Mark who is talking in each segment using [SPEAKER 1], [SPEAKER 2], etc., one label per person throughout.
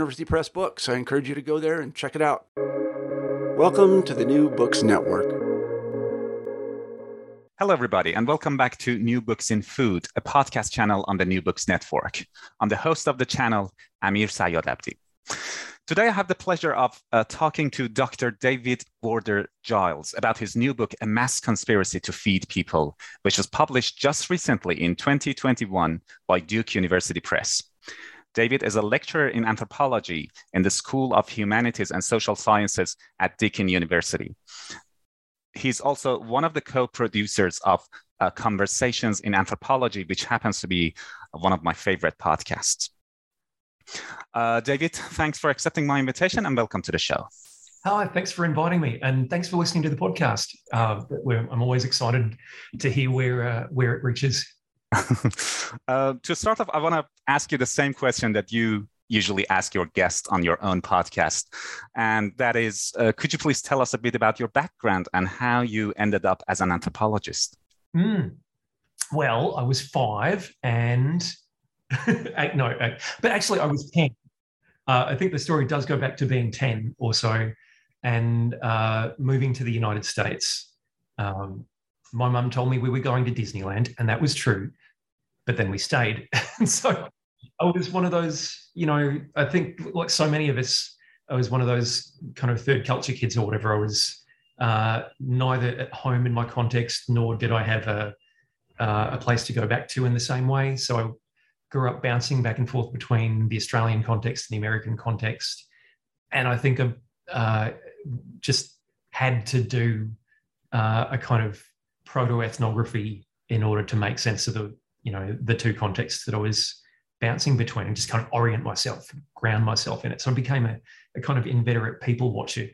[SPEAKER 1] Press books. I encourage you to go there and check it out. Welcome to the New Books Network.
[SPEAKER 2] Hello, everybody, and welcome back to New Books in Food, a podcast channel on the New Books Network. I'm the host of the channel, Amir Sayadabdi. Today, I have the pleasure of uh, talking to Dr. David Boarder Giles about his new book, A Mass Conspiracy to Feed People, which was published just recently in 2021 by Duke University Press. David is a lecturer in anthropology in the School of Humanities and Social Sciences at Deakin University he's also one of the co-producers of uh, Conversations in Anthropology, which happens to be one of my favorite podcasts. Uh, David, thanks for accepting my invitation and welcome to the show.
[SPEAKER 3] Hi, thanks for inviting me, and thanks for listening to the podcast. Uh, I'm always excited to hear where uh, where it reaches.
[SPEAKER 2] Uh, to start off, I want to ask you the same question that you usually ask your guests on your own podcast. And that is, uh, could you please tell us a bit about your background and how you ended up as an anthropologist?
[SPEAKER 3] Mm. Well, I was five and eight, no, eight. but actually I was 10. Uh, I think the story does go back to being 10 or so and uh, moving to the United States. Um, my mum told me we were going to Disneyland, and that was true. But then we stayed. so I was one of those, you know, I think like so many of us, I was one of those kind of third culture kids or whatever. I was uh, neither at home in my context, nor did I have a, uh, a place to go back to in the same way. So I grew up bouncing back and forth between the Australian context and the American context. And I think I uh, just had to do uh, a kind of proto ethnography in order to make sense of the, you know, the two contexts that I was bouncing between and just kind of orient myself, ground myself in it. So I became a, a kind of inveterate people watcher.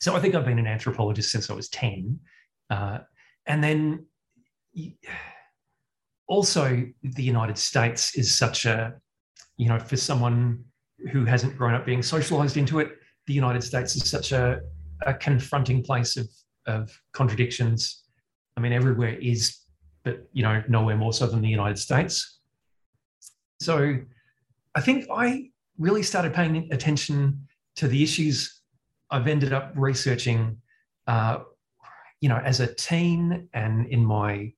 [SPEAKER 3] So I think I've been an anthropologist since I was 10. Uh, and then also, the United States is such a, you know, for someone who hasn't grown up being socialized into it, the United States is such a, a confronting place of, of contradictions. I mean, everywhere is, but, you know, nowhere more so than the United States. So I think I really started paying attention to the issues I've ended up researching, uh, you know, as a teen and in my,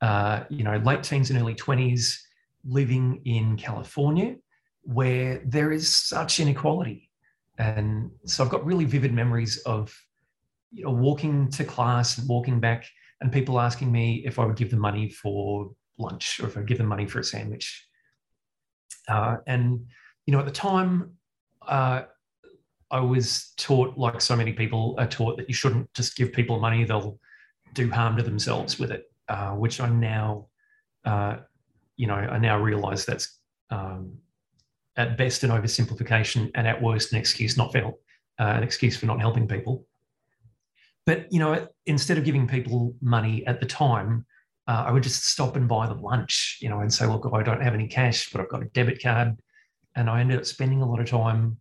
[SPEAKER 3] uh, you know, late teens and early 20s, living in California, where there is such inequality. And so I've got really vivid memories of you know, walking to class and walking back and people asking me if I would give them money for lunch or if I'd give them money for a sandwich. Uh, and you know, at the time, uh, I was taught, like so many people are taught, that you shouldn't just give people money; they'll do harm to themselves with it. Uh, which I now, uh, you know, I now realise that's um, at best an oversimplification, and at worst an excuse not for uh, an excuse for not helping people. But you know, instead of giving people money at the time, uh, I would just stop and buy them lunch, you know, and say, look, I don't have any cash, but I've got a debit card. And I ended up spending a lot of time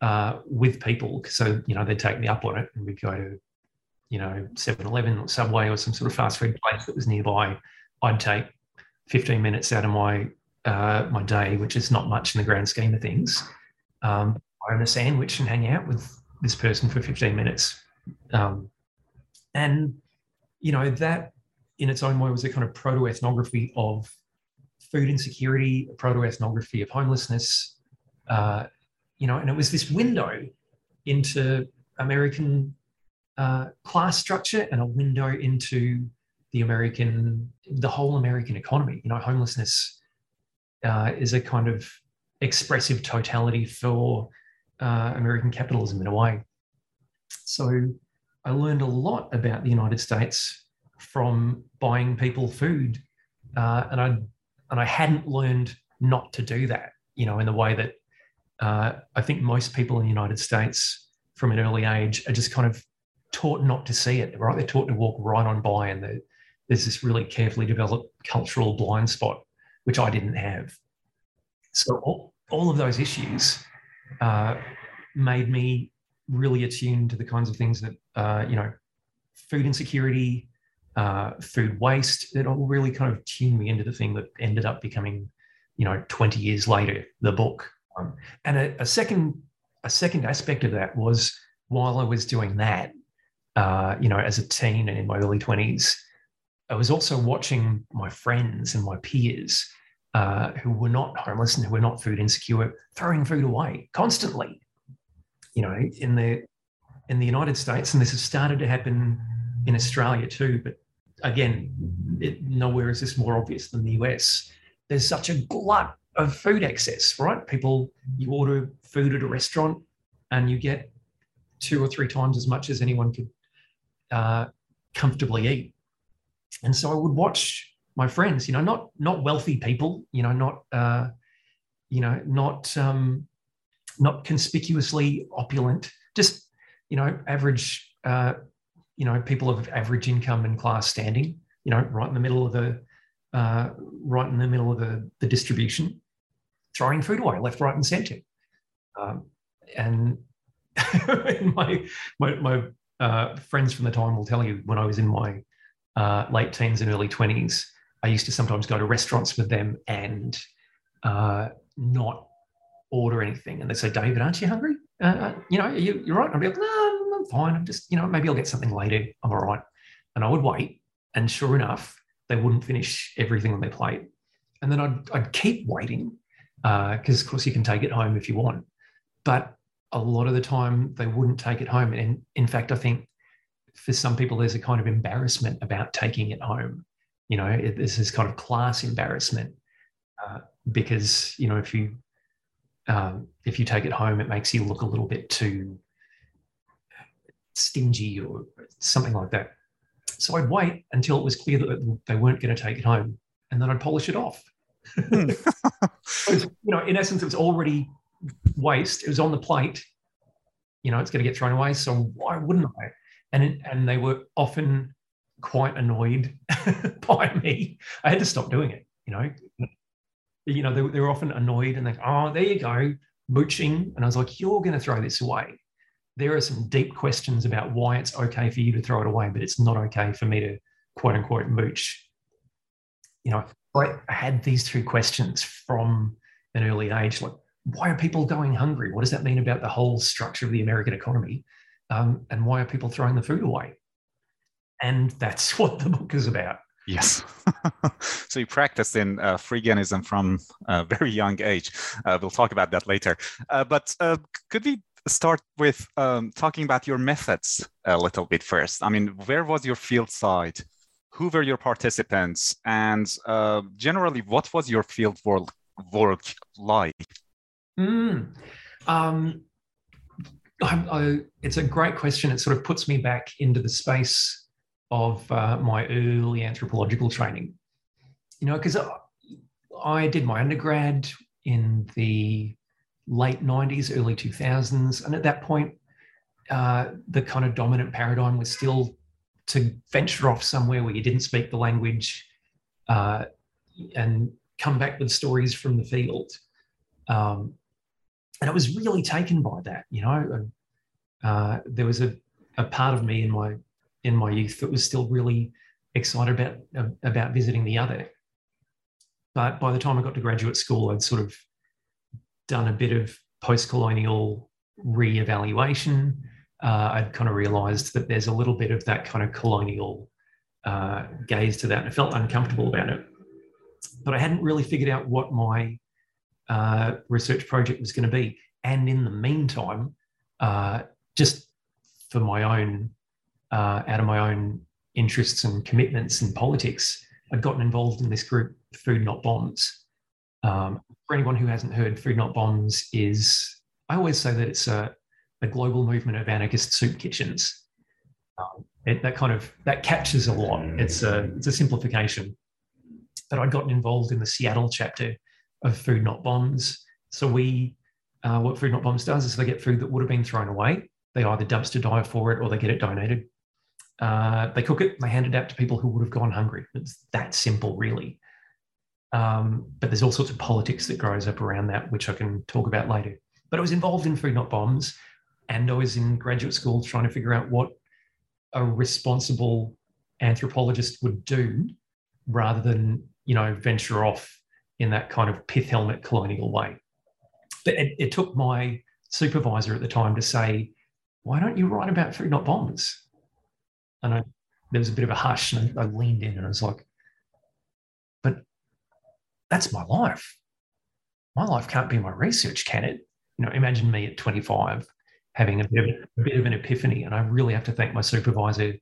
[SPEAKER 3] uh, with people. So, you know, they'd take me up on it and we'd go to you know, 7 Eleven or Subway or some sort of fast food place that was nearby, I'd take 15 minutes out of my uh, my day, which is not much in the grand scheme of things. Um, I own a sandwich and hang out with this person for 15 minutes. Um, and, you know, that in its own way was a kind of proto ethnography of food insecurity, a proto ethnography of homelessness, uh, you know, and it was this window into American uh, class structure and a window into the American, the whole American economy. You know, homelessness uh, is a kind of expressive totality for uh, American capitalism in a way. So I learned a lot about the United States from buying people food, uh, and I and I hadn't learned not to do that. You know, in the way that uh, I think most people in the United States from an early age are just kind of taught not to see it. Right, they're taught to walk right on by, and there's this really carefully developed cultural blind spot, which I didn't have. So all, all of those issues uh, made me really attuned to the kinds of things that uh, you know, food insecurity, uh, food waste. It all really kind of tuned me into the thing that ended up becoming, you know, 20 years later, the book. Um, and a, a, second, a second aspect of that was while I was doing that, uh, you know, as a teen and in my early 20s, I was also watching my friends and my peers uh, who were not homeless and who were not food insecure throwing food away constantly. You know, in the in the United States, and this has started to happen in Australia too, but again, it, nowhere is this more obvious than the US. There's such a glut of food excess, right? People, you order food at a restaurant and you get two or three times as much as anyone could uh, comfortably eat. And so I would watch my friends, you know, not not wealthy people, you know, not uh, you know, not um, not conspicuously opulent, just you know, average, uh, you know, people of average income and class standing, you know, right in the middle of the, uh, right in the middle of the, the distribution, throwing food away left, right, and centre. Um, and my my, my uh, friends from the time will tell you when I was in my uh, late teens and early twenties, I used to sometimes go to restaurants with them and uh, not order anything. And they say, David, aren't you hungry? Uh, uh, you know, you, you're right. I'd be like, no, fine. I'm just, you know, maybe I'll get something later. I'm all right. And I would wait. And sure enough, they wouldn't finish everything on their plate. And then I'd, I'd keep waiting because, uh, of course, you can take it home if you want. But a lot of the time, they wouldn't take it home. And in fact, I think for some people, there's a kind of embarrassment about taking it home. You know, it, this is kind of class embarrassment uh, because, you know, if you um, if you take it home, it makes you look a little bit too stingy or something like that. So I'd wait until it was clear that they weren't going to take it home, and then I'd polish it off. Hmm. was, you know, in essence, it was already waste. It was on the plate. You know, it's going to get thrown away. So why wouldn't I? And it, and they were often quite annoyed by me. I had to stop doing it. You know, you know, they, they were often annoyed and they go, oh, there you go, mooching. And I was like, you're going to throw this away. There are some deep questions about why it's okay for you to throw it away, but it's not okay for me to quote unquote mooch. You know, I had these two questions from an early age like, why are people going hungry? What does that mean about the whole structure of the American economy? Um, and why are people throwing the food away? And that's what the book is about.
[SPEAKER 2] Yes. so you practiced in uh, Freeganism from a very young age. Uh, we'll talk about that later. Uh, but uh, could we start with um, talking about your methods a little bit first? I mean, where was your field site? Who were your participants? And uh, generally, what was your field work, work like?
[SPEAKER 3] Mm. Um, I, I, it's a great question. It sort of puts me back into the space of uh, my early anthropological training. You know, because I did my undergrad in the late 90s, early 2000s. And at that point, uh, the kind of dominant paradigm was still to venture off somewhere where you didn't speak the language uh, and come back with stories from the field. Um, and I was really taken by that. You know, uh, there was a, a part of me in my in my youth that was still really excited about about visiting the other. But by the time I got to graduate school, I'd sort of done a bit of post-colonial re-evaluation. Uh, I'd kind of realised that there's a little bit of that kind of colonial uh, gaze to that, and I felt uncomfortable about it. But I hadn't really figured out what my uh, research project was going to be. And in the meantime, uh, just for my own, uh, out of my own interests and commitments in politics, I'd gotten involved in this group, Food Not Bombs. Um, for anyone who hasn't heard, Food Not Bombs is, I always say that it's a, a global movement of anarchist soup kitchens. Um, it, that kind of that captures a lot. It's a it's a simplification. But I'd gotten involved in the Seattle chapter of Food Not Bombs. So we, uh, what Food Not Bombs does is they get food that would have been thrown away. They either dumpster dive for it or they get it donated. Uh, they cook it, they hand it out to people who would have gone hungry. It's that simple, really. Um, but there's all sorts of politics that grows up around that, which I can talk about later. But I was involved in Food Not Bombs, and I was in graduate school trying to figure out what a responsible anthropologist would do rather than, you know, venture off in that kind of pith helmet colonial way. But it, it took my supervisor at the time to say, why don't you write about food not bombs? And I, there was a bit of a hush and I, I leaned in and I was like, but that's my life. My life can't be my research, can it? You know, imagine me at 25 having a bit of, a bit of an epiphany. And I really have to thank my supervisor,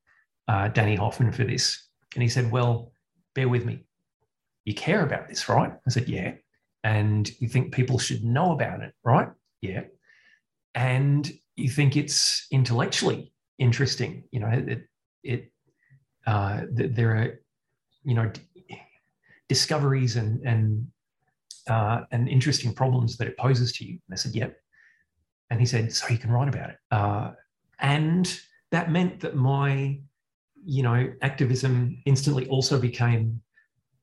[SPEAKER 3] uh, Danny Hoffman, for this. And he said, well, bear with me you care about this, right? I said, yeah. And you think people should know about it, right? Yeah. And you think it's intellectually interesting, you know, it, it uh, there are, you know, discoveries and, and, uh, and interesting problems that it poses to you. And I said, yep. And he said, so you can write about it. Uh, and that meant that my, you know, activism instantly also became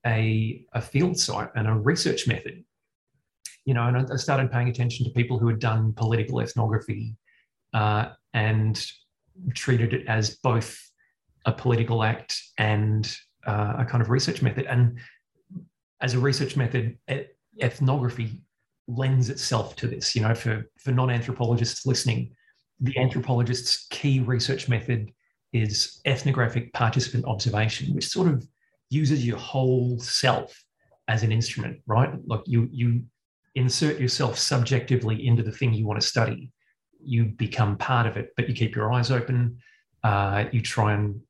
[SPEAKER 3] a, a field site and a research method. You know, and I started paying attention to people who had done political ethnography uh, and treated it as both a political act and uh, a kind of research method. And as a research method, ethnography lends itself to this. You know, for, for non anthropologists listening, the anthropologist's key research method is ethnographic participant observation, which sort of uses your whole self as an instrument, right? Like you you insert yourself subjectively into the thing you want to study. You become part of it, but you keep your eyes open. Uh, you try and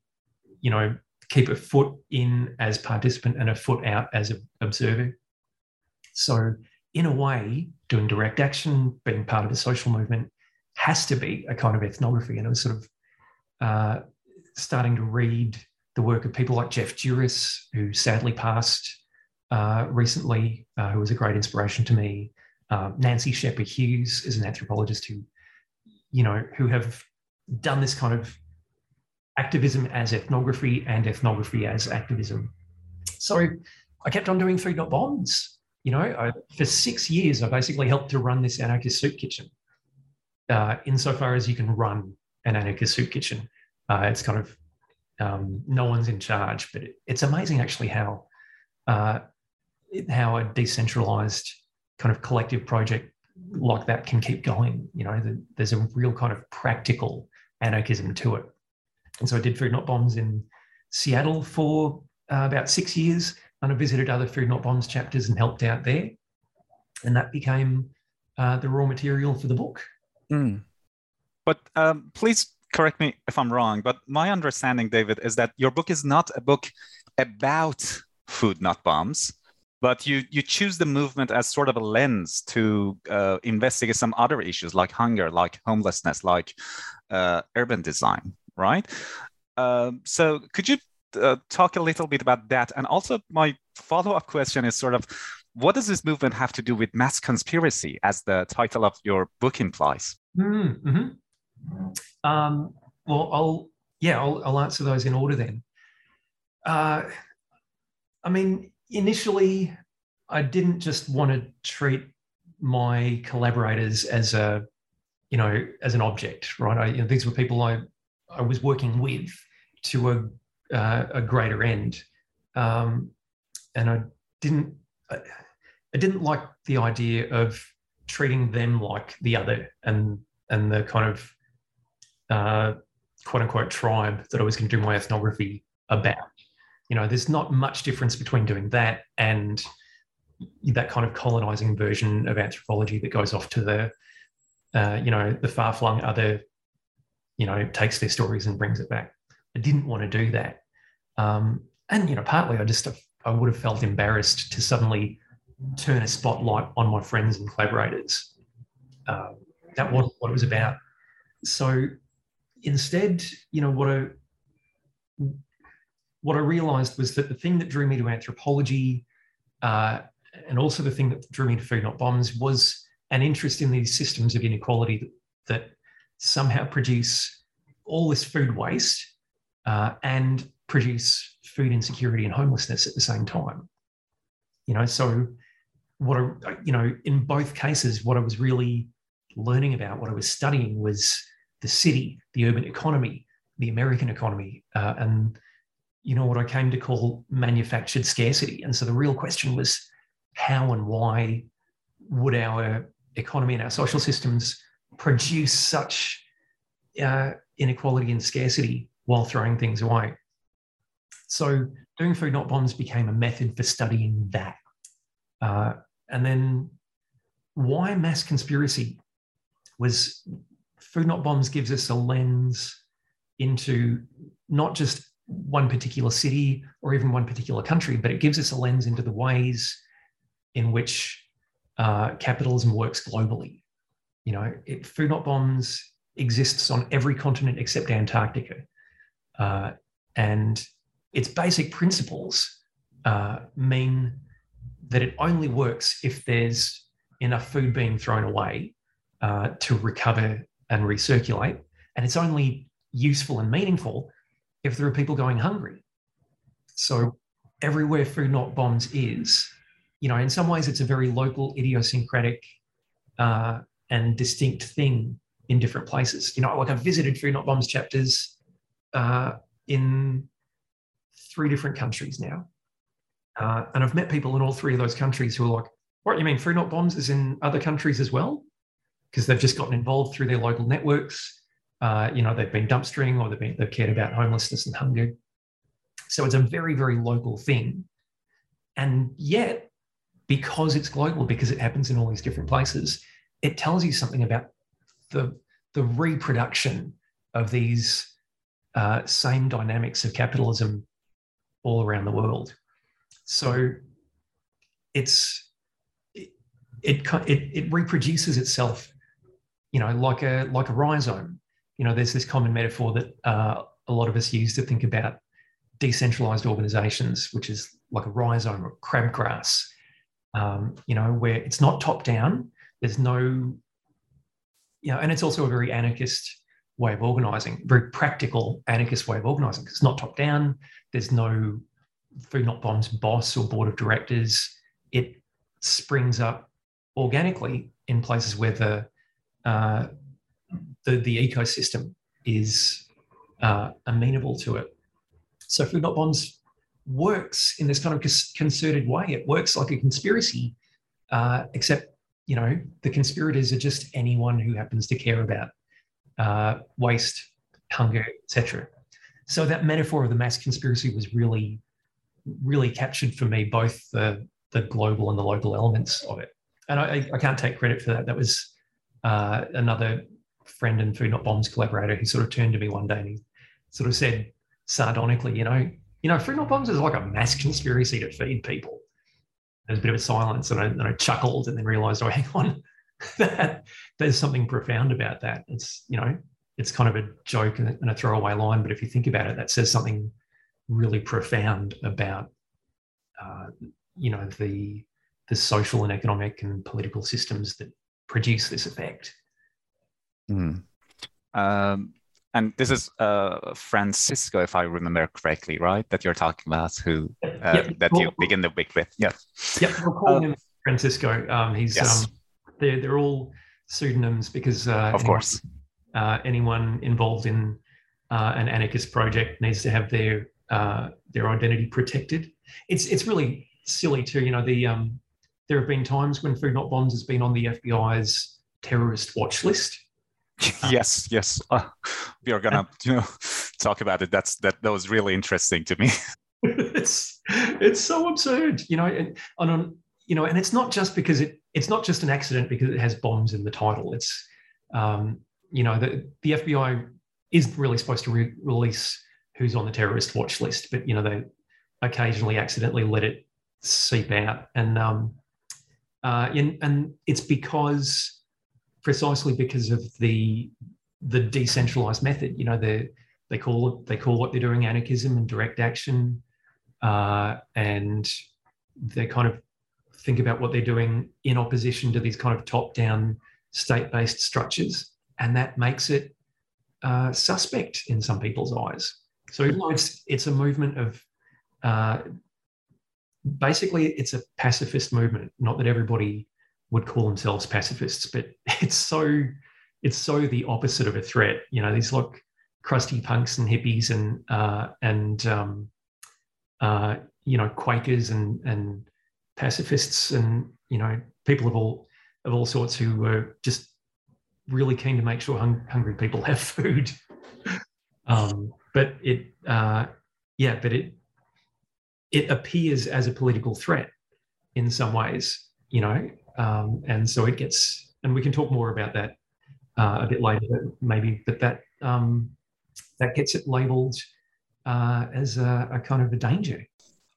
[SPEAKER 3] you know keep a foot in as participant and a foot out as an observer. So in a way, doing direct action, being part of a social movement, has to be a kind of ethnography. And I was sort of uh, starting to read the work of people like Jeff Juris, who sadly passed uh, recently, uh, who was a great inspiration to me. Um, Nancy Scheper Hughes is an anthropologist who, you know, who have done this kind of activism as ethnography and ethnography as activism. So I kept on doing food not bombs. You know, I, for six years, I basically helped to run this anarchist soup kitchen. Uh, insofar as you can run an anarchist soup kitchen, uh, it's kind of um, no one's in charge. But it, it's amazing actually how uh, how a decentralized kind of collective project like that can keep going. You know, the, there's a real kind of practical anarchism to it. And so I did Food Not Bombs in Seattle for uh, about six years, and I visited other Food Not Bombs chapters and helped out there. And that became uh, the raw material for the book.
[SPEAKER 2] Mm. But um, please correct me if I'm wrong, but my understanding, David, is that your book is not a book about food not bombs, but you you choose the movement as sort of a lens to uh, investigate some other issues like hunger, like homelessness, like uh, urban design, right? Uh, so could you uh, talk a little bit about that? And also, my follow-up question is sort of, what does this movement have to do with mass conspiracy, as the title of your book implies?
[SPEAKER 3] Mm-hmm. Um, well, I'll yeah, I'll, I'll, answer those in order then. Uh, I mean, initially, I didn't just want to treat my collaborators as a, you know, as an object, right? I, you know, these were people I I was working with to a, uh, a greater end. Um, and I didn't, I, I didn't like the idea of treating them like the other and and the kind of uh, quote unquote tribe that I was going to do my ethnography about. You know, there's not much difference between doing that and that kind of colonizing version of anthropology that goes off to the, uh, you know, the far flung other, you know, takes their stories and brings it back. I didn't want to do that. Um, and, you know, partly I just, I would have felt embarrassed to suddenly turn a spotlight on my friends and collaborators. Um, that wasn't what it was about. So instead, you know, what I what I realized was that the thing that drew me to anthropology, uh, and also the thing that drew me to Food Not Bombs, was an interest in these systems of inequality that, that somehow produce all this food waste uh, and produce food insecurity and homelessness at the same time. You know, so what I, you know, in both cases, what I was really learning about, what I was studying was the city, the urban economy, the American economy, uh, and you know what I came to call manufactured scarcity. And so the real question was how and why would our economy and our social systems produce such uh, inequality and scarcity while throwing things away? So doing food not bombs became a method for studying that. Uh, and then why mass conspiracy was Food Not Bombs gives us a lens into not just one particular city or even one particular country, but it gives us a lens into the ways in which uh, capitalism works globally. You know, it, Food Not Bombs exists on every continent except Antarctica. Uh, and its basic principles uh, mean that it only works if there's enough food being thrown away uh, to recover and recirculate. And it's only useful and meaningful if there are people going hungry. So everywhere Food Not Bombs is, you know, in some ways it's a very local, idiosyncratic, uh, and distinct thing in different places. You know, like I've visited Food Not Bombs chapters uh, in three different countries now. Uh, and I've met people in all three of those countries who are like, what, you mean Food Not Bombs is in other countries as well? because they've just gotten involved through their local networks. Uh, you know, they've been dumpstering or they've, been, they've cared about homelessness and hunger. So it's a very, very local thing. And yet, because it's global, because it happens in all these different places, it tells you something about the, the reproduction of these uh, same dynamics of capitalism all around the world. So it's it, it, it, reproduces itself you know, like a like a rhizome. You know, there's this common metaphor that uh, a lot of us use to think about decentralized organizations, which is like a rhizome or crabgrass. Um, you know, where it's not top down. There's no, you know, and it's also a very anarchist way of organizing, very practical anarchist way of organizing. It's not top down. There's no food not bombs boss or board of directors. It springs up organically in places where the uh, the, the ecosystem is uh, amenable to it. So Food Not Bombs works in this kind of concerted way. It works like a conspiracy, uh, except you know the conspirators are just anyone who happens to care about uh, waste, hunger, etc. So that metaphor of the mass conspiracy was really, really captured for me both the the global and the local elements of it. And I, I can't take credit for that. That was uh, another friend and Food Not Bombs collaborator who sort of turned to me one day and he sort of said sardonically, you know, you know, Food Not Bombs is like a mass conspiracy to feed people. There's a bit of a silence, and I, and I chuckled, and then realised, oh, hang on, that there's something profound about that. It's you know, it's kind of a joke and a throwaway line, but if you think about it, that says something really profound about, uh, you know, the the social and economic and political systems that produce this effect.
[SPEAKER 2] Mm. Um, and this is uh, Francisco, if I remember correctly, right? That you're talking about, who uh, yep. that you begin the week with. Yeah.
[SPEAKER 3] Yep, we'll call uh, him Francisco. Um, he's yes. um, they're they're all pseudonyms because
[SPEAKER 2] uh, of anyone, course
[SPEAKER 3] uh, anyone involved in uh, an anarchist project needs to have their uh, their identity protected. It's it's really silly too. You know, the um, there have been times when Food Not Bombs has been on the FBI's terrorist watch list.
[SPEAKER 2] yes, yes. Uh, we are gonna you know talk about it. That's that that was really interesting to me.
[SPEAKER 3] it's it's so absurd, you know, and, on you know, and it's not just because it it's not just an accident because it has bombs in the title. It's um, you know, the the FBI is really supposed to re- release who's on the terrorist watch list, but you know, they occasionally accidentally let it seep out, and um, uh, and, and it's because precisely because of the the decentralized method. You know, they they call it they call what they're doing anarchism and direct action, uh, and they kind of think about what they're doing in opposition to these kind of top-down state-based structures, and that makes it uh, suspect in some people's eyes. So even though it's it's a movement of uh, basically it's a pacifist movement. Not that everybody would call themselves pacifists, but it's so it's so the opposite of a threat. You know, these like crusty punks and hippies and uh, and um, uh, you know Quakers and and pacifists and you know people of all of all sorts who were just really keen to make sure hung, hungry people have food. um, but it, uh, yeah, but it it appears as a political threat in some ways, you know, um, and so it gets, and we can talk more about that uh, a bit later, maybe, but that um, that gets it labelled uh, as a, a, kind of a danger.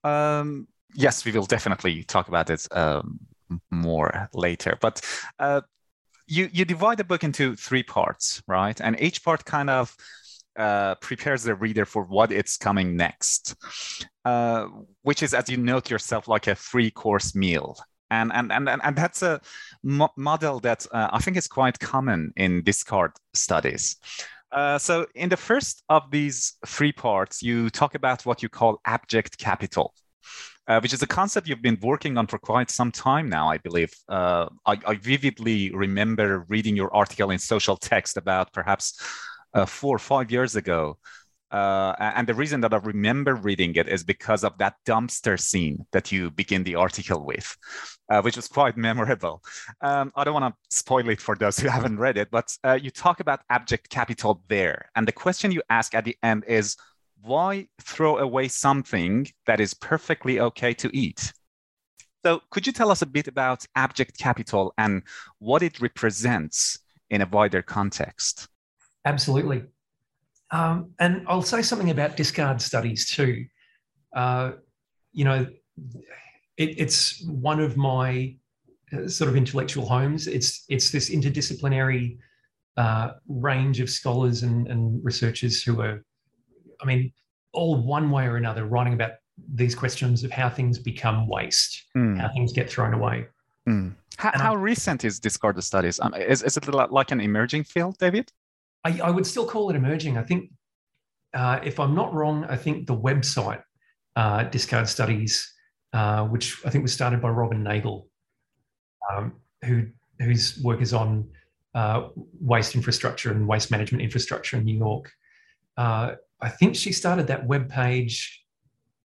[SPEAKER 2] Um, yes, we will definitely talk about it um, more later, but. Uh, you, you divide the book into three parts, right? And each part kind of uh, prepares the reader for what it's coming next, uh, which is, as you note yourself, like a three course meal. And, and, and, and that's a mo- model that uh, I think is quite common in discard studies. Uh, so, in the first of these three parts, you talk about what you call abject capital. Uh, which is a concept you've been working on for quite some time now, I believe. Uh, I, I, vividly remember reading your article in Social Text about perhaps uh, four or five years ago. Uh, and the reason that I remember reading it is because of that dumpster scene that you begin the article with, uh, which was quite memorable. Um, I don't want to spoil it for those who haven't read it, but uh, you talk about abject capital there. And the question you ask at the end is why throw away something that is perfectly okay to eat? So, could you tell us a bit about abject capital and what it represents in a wider context?
[SPEAKER 3] Absolutely. Um, and I'll say something about discard studies too. Uh, you know, it, it's one of my uh, sort of intellectual homes. It's it's this interdisciplinary uh, range of scholars and, and researchers who are, I mean, all one way or another writing about these questions of how things become waste, mm. how things get thrown away.
[SPEAKER 2] Mm. How, how recent is discard studies? Um, is, is it like an emerging field, David?
[SPEAKER 3] I, I would still call it emerging. I think, uh, if I'm not wrong, I think the website uh, Discard Studies, uh, which I think was started by Robin Nagle, um, who whose work is on uh, waste infrastructure and waste management infrastructure in New York. Uh, I think she started that web page,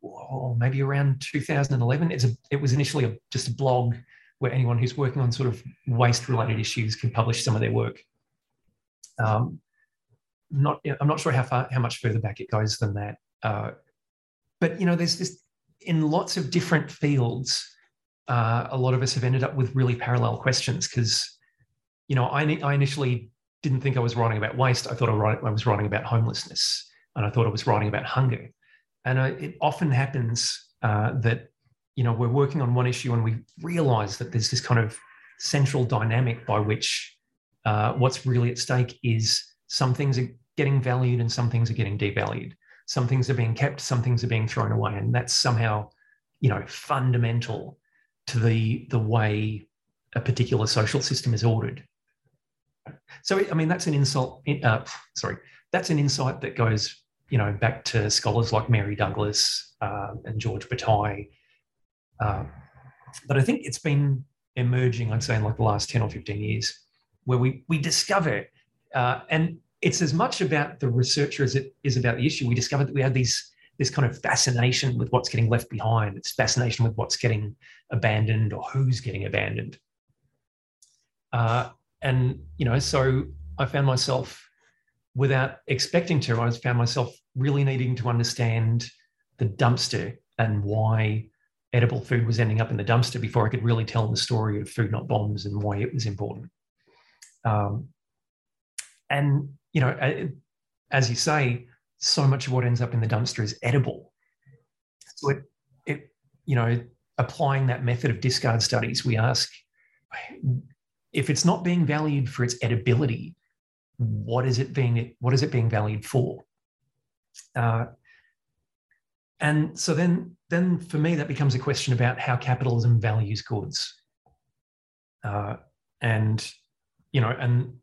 [SPEAKER 3] oh, maybe around 2011. It's a, it was initially a, just a blog where anyone who's working on sort of waste related issues can publish some of their work. Um, not, I'm not sure how far, how much further back it goes than that. Uh, but you know, there's this in lots of different fields. Uh, a lot of us have ended up with really parallel questions because, you know, I, I initially didn't think I was writing about waste. I thought I, was writing about homelessness, and I thought I was writing about hunger. And I, it often happens uh, that you know we're working on one issue and we realize that there's this kind of central dynamic by which uh, what's really at stake is some things are getting valued and some things are getting devalued. Some things are being kept, some things are being thrown away, and that's somehow, you know, fundamental to the the way a particular social system is ordered. So, I mean, that's an insult. Uh, sorry, that's an insight that goes, you know, back to scholars like Mary Douglas uh, and Georges Bataille. Uh, but I think it's been emerging, I'd say, in like the last ten or fifteen years where we we discover, uh, and it's as much about the researcher as it is about the issue. We discovered that we had these this kind of fascination with what's getting left behind. It's fascination with what's getting abandoned or who's getting abandoned. Uh, and you know, so I found myself, without expecting to, I found myself really needing to understand the dumpster and why edible food was ending up in the dumpster before I could really tell the story of food not bombs and why it was important. Um, and you know, as you say, so much of what ends up in the dumpster is edible. So it, it, you know, applying that method of discard studies, we ask if it's not being valued for its edibility, what is it being what is it being valued for? Uh, and so then, then for me, that becomes a question about how capitalism values goods. Uh, and you know, and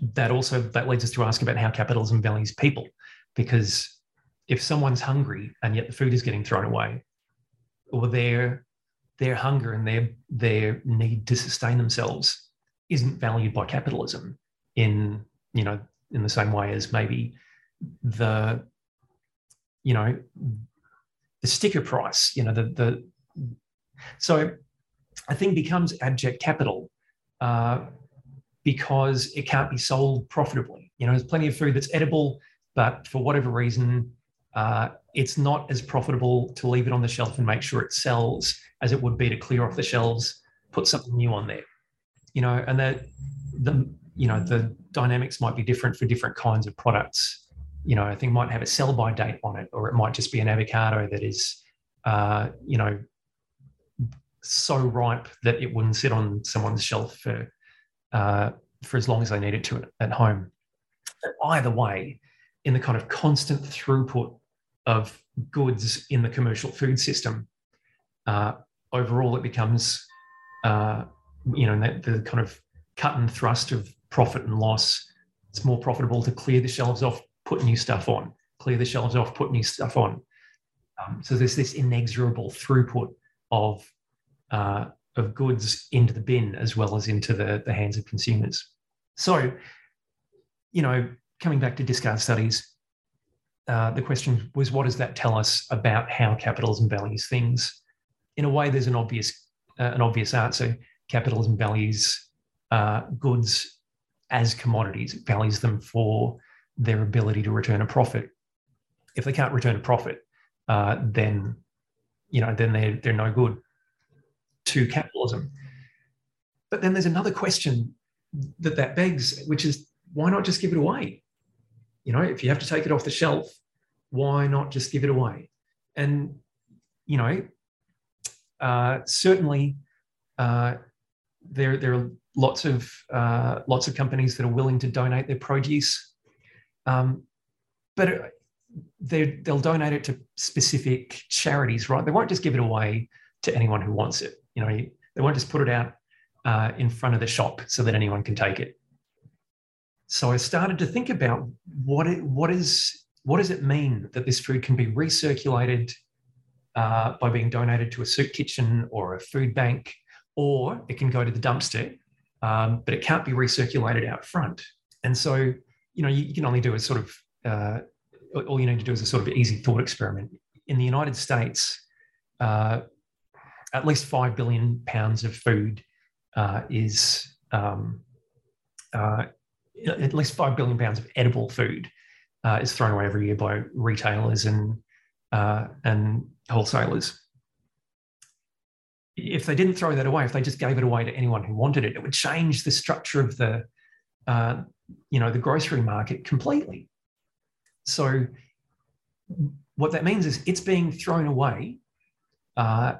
[SPEAKER 3] that also that leads us to ask about how capitalism values people because if someone's hungry and yet the food is getting thrown away or their their hunger and their their need to sustain themselves isn't valued by capitalism in you know in the same way as maybe the you know the sticker price you know the the so a thing becomes abject capital uh, because it can't be sold profitably. You know, there's plenty of food that's edible, but for whatever reason, uh, it's not as profitable to leave it on the shelf and make sure it sells as it would be to clear off the shelves, put something new on there. You know, and that the you know the dynamics might be different for different kinds of products. You know, I think might have a sell by date on it, or it might just be an avocado that is, uh, you know, so ripe that it wouldn't sit on someone's shelf for uh, for as long as they needed to at home. Either way, in the kind of constant throughput of goods in the commercial food system, uh, overall it becomes, uh, you know, the, the kind of cut and thrust of profit and loss. It's more profitable to clear the shelves off, put new stuff on, clear the shelves off, put new stuff on. Um, so there's this inexorable throughput of uh, of goods into the bin as well as into the, the hands of consumers. So, you know, coming back to discard studies, uh, the question was what does that tell us about how capitalism values things? In a way, there's an obvious uh, an obvious answer. Capitalism values uh, goods as commodities. It values them for their ability to return a profit. If they can't return a profit, uh, then you know then they're they're no good to capitalism. But then there's another question that that begs, which is why not just give it away? You know, if you have to take it off the shelf, why not just give it away? And you know, uh, certainly uh, there there are lots of uh, lots of companies that are willing to donate their produce, um, but they'll donate it to specific charities, right? They won't just give it away to anyone who wants it. You know, they won't just put it out uh, in front of the shop so that anyone can take it. So I started to think about what it, what is what does it mean that this food can be recirculated uh, by being donated to a soup kitchen or a food bank, or it can go to the dumpster, um, but it can't be recirculated out front. And so, you know, you, you can only do a sort of uh, all you need to do is a sort of easy thought experiment. In the United States, uh, at least five billion pounds of food uh, is um, uh, at least five billion pounds of edible food uh, is thrown away every year by retailers and uh, and wholesalers. If they didn't throw that away, if they just gave it away to anyone who wanted it, it would change the structure of the uh, you know the grocery market completely. So what that means is it's being thrown away uh,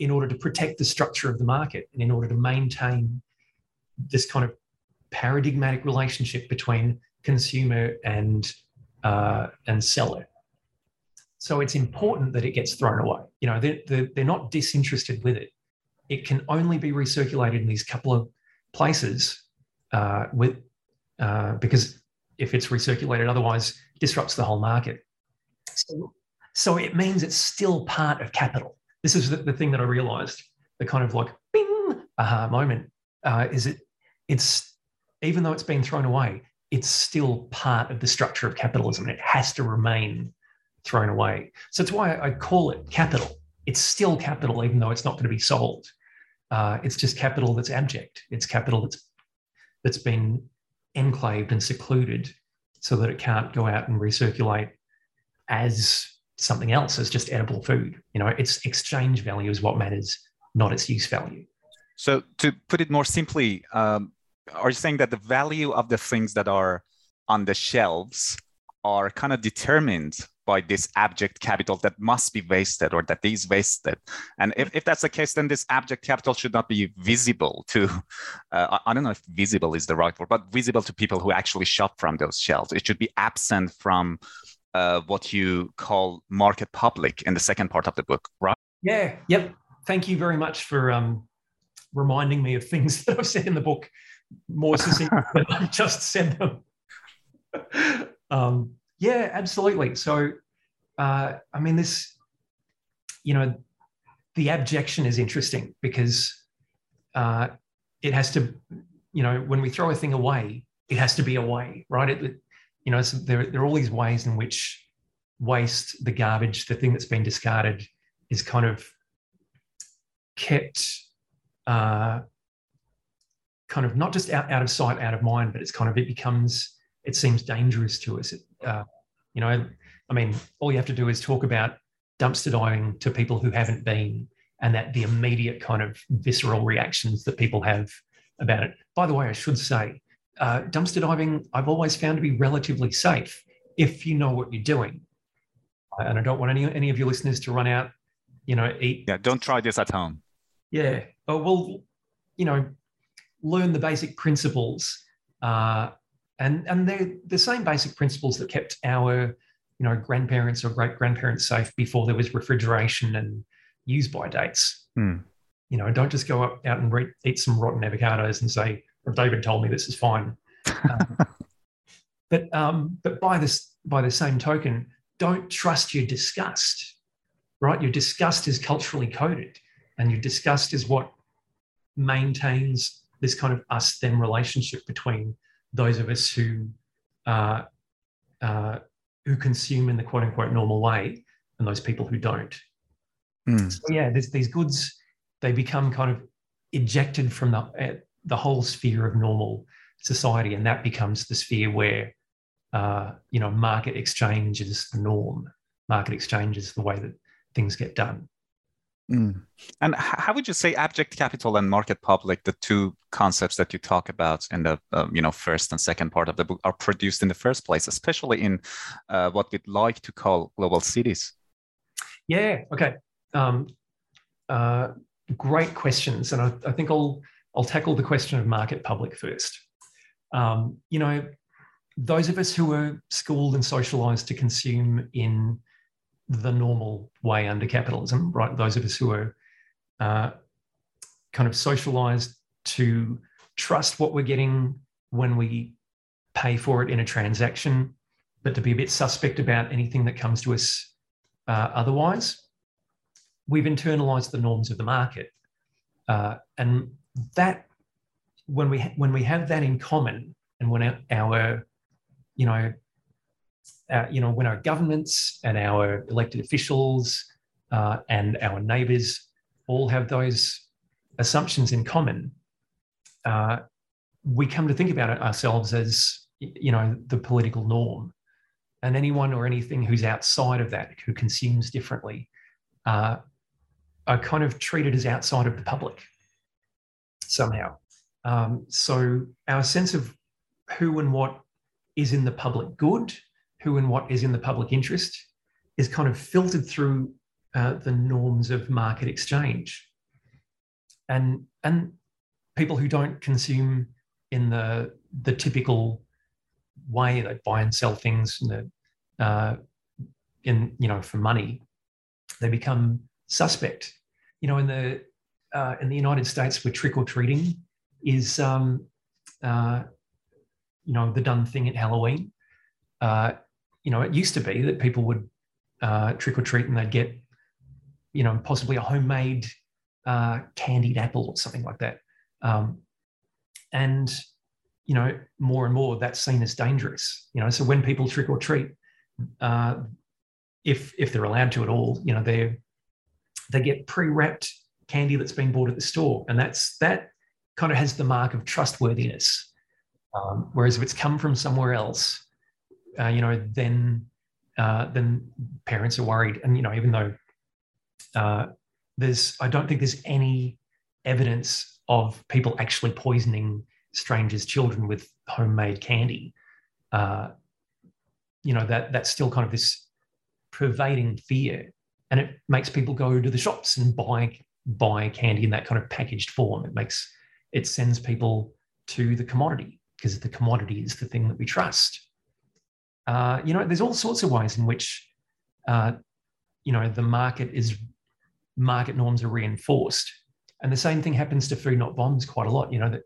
[SPEAKER 3] in order to protect the structure of the market and in order to maintain this kind of paradigmatic relationship between consumer and uh, and seller. So it's important that it gets thrown away. You know, they're, they're, they're not disinterested with it. It can only be recirculated in these couple of places uh, with uh, because if it's recirculated, otherwise disrupts the whole market. So, so it means it's still part of capital this is the, the thing that I realized, the kind of like bing aha moment, uh, is it it's even though it's been thrown away, it's still part of the structure of capitalism. and It has to remain thrown away. So it's why I call it capital. It's still capital, even though it's not going to be sold. Uh, it's just capital that's abject. It's capital that's that's been enclaved and secluded so that it can't go out and recirculate as something else, as just edible food. You know, its exchange value is what matters, not its use value.
[SPEAKER 2] So to put it more simply, um, are you saying that the value of the things that are on the shelves are kind of determined by this abject capital that must be wasted or that is wasted. And if, if that's the case, then this abject capital should not be visible to, uh, I don't know if visible is the right word, but visible to people who actually shop from those shelves. It should be absent from uh, what you call market public in the second part of the book, right?
[SPEAKER 3] Yeah, yep. Thank you very much for um, reminding me of things that I've said in the book more succinctly than I've just said them. um, yeah, absolutely. So, uh, I mean, this, you know, the abjection is interesting because uh, it has to, you know, when we throw a thing away, it has to be away, right? It, you know, there, there are all these ways in which waste, the garbage, the thing that's been discarded is kind of kept uh, kind of not just out, out of sight, out of mind, but it's kind of, it becomes, it seems dangerous to us. It, uh, you know, I mean, all you have to do is talk about dumpster diving to people who haven't been, and that the immediate kind of visceral reactions that people have about it. By the way, I should say, uh, dumpster diving I've always found to be relatively safe if you know what you're doing. And I don't want any any of your listeners to run out, you know, eat.
[SPEAKER 2] Yeah, don't try this at home.
[SPEAKER 3] Yeah, but we'll, you know, learn the basic principles uh, and and they're the same basic principles that kept our you know grandparents or great grandparents safe before there was refrigeration and use by dates.
[SPEAKER 2] Mm.
[SPEAKER 3] You know, don't just go up, out and re- eat some rotten avocados and say, "Well, David told me this is fine." um, but um, but by this by the same token, don't trust your disgust. Right, your disgust is culturally coded, and your disgust is what maintains this kind of us them relationship between those of us who uh, uh, who consume in the quote unquote normal way and those people who don't.
[SPEAKER 2] Mm.
[SPEAKER 3] So yeah, these goods they become kind of ejected from the uh, the whole sphere of normal society, and that becomes the sphere where uh, you know market exchange is the norm. Market exchange is the way that things get done.
[SPEAKER 2] Mm. And how would you say abject capital and market public, the two concepts that you talk about in the um, you know first and second part of the book, are produced in the first place, especially in uh, what we'd like to call global cities?
[SPEAKER 3] Yeah. Okay. Um, uh, great questions, and I, I, think I'll I'll tackle the question of market public first. Um, you know, those of us who are schooled and socialized to consume in the normal way under capitalism, right? Those of us who are uh, kind of socialized to trust what we're getting when we pay for it in a transaction, but to be a bit suspect about anything that comes to us uh, otherwise. We've internalized the norms of the market, uh, and that when we when we have that in common, and when our, you know uh, you know, when our governments and our elected officials uh, and our neighbours all have those assumptions in common, uh, we come to think about it ourselves as, you know, the political norm. And anyone or anything who's outside of that, who consumes differently, uh, are kind of treated as outside of the public somehow. Um, so our sense of who and what is in the public good who and what is in the public interest is kind of filtered through uh, the norms of market exchange. And, and people who don't consume in the, the typical way they buy and sell things in, the, uh, in you know for money, they become suspect. You know, in the uh, in the United States, where trick or treating is um, uh, you know the done thing at Halloween. Uh, you know, it used to be that people would uh, trick or treat and they'd get, you know, possibly a homemade uh, candied apple or something like that. Um, and you know, more and more that's seen as dangerous. You know, so when people trick or treat, uh, if if they're allowed to at all, you know, they they get pre-wrapped candy that's been bought at the store, and that's that kind of has the mark of trustworthiness. Um, whereas if it's come from somewhere else, uh, you know, then uh, then parents are worried, and you know, even though uh, there's, I don't think there's any evidence of people actually poisoning strangers' children with homemade candy. Uh, you know that that's still kind of this pervading fear, and it makes people go to the shops and buy buy candy in that kind of packaged form. It makes it sends people to the commodity because the commodity is the thing that we trust. Uh, you know, there's all sorts of ways in which, uh, you know, the market is market norms are reinforced, and the same thing happens to food not bombs quite a lot. You know that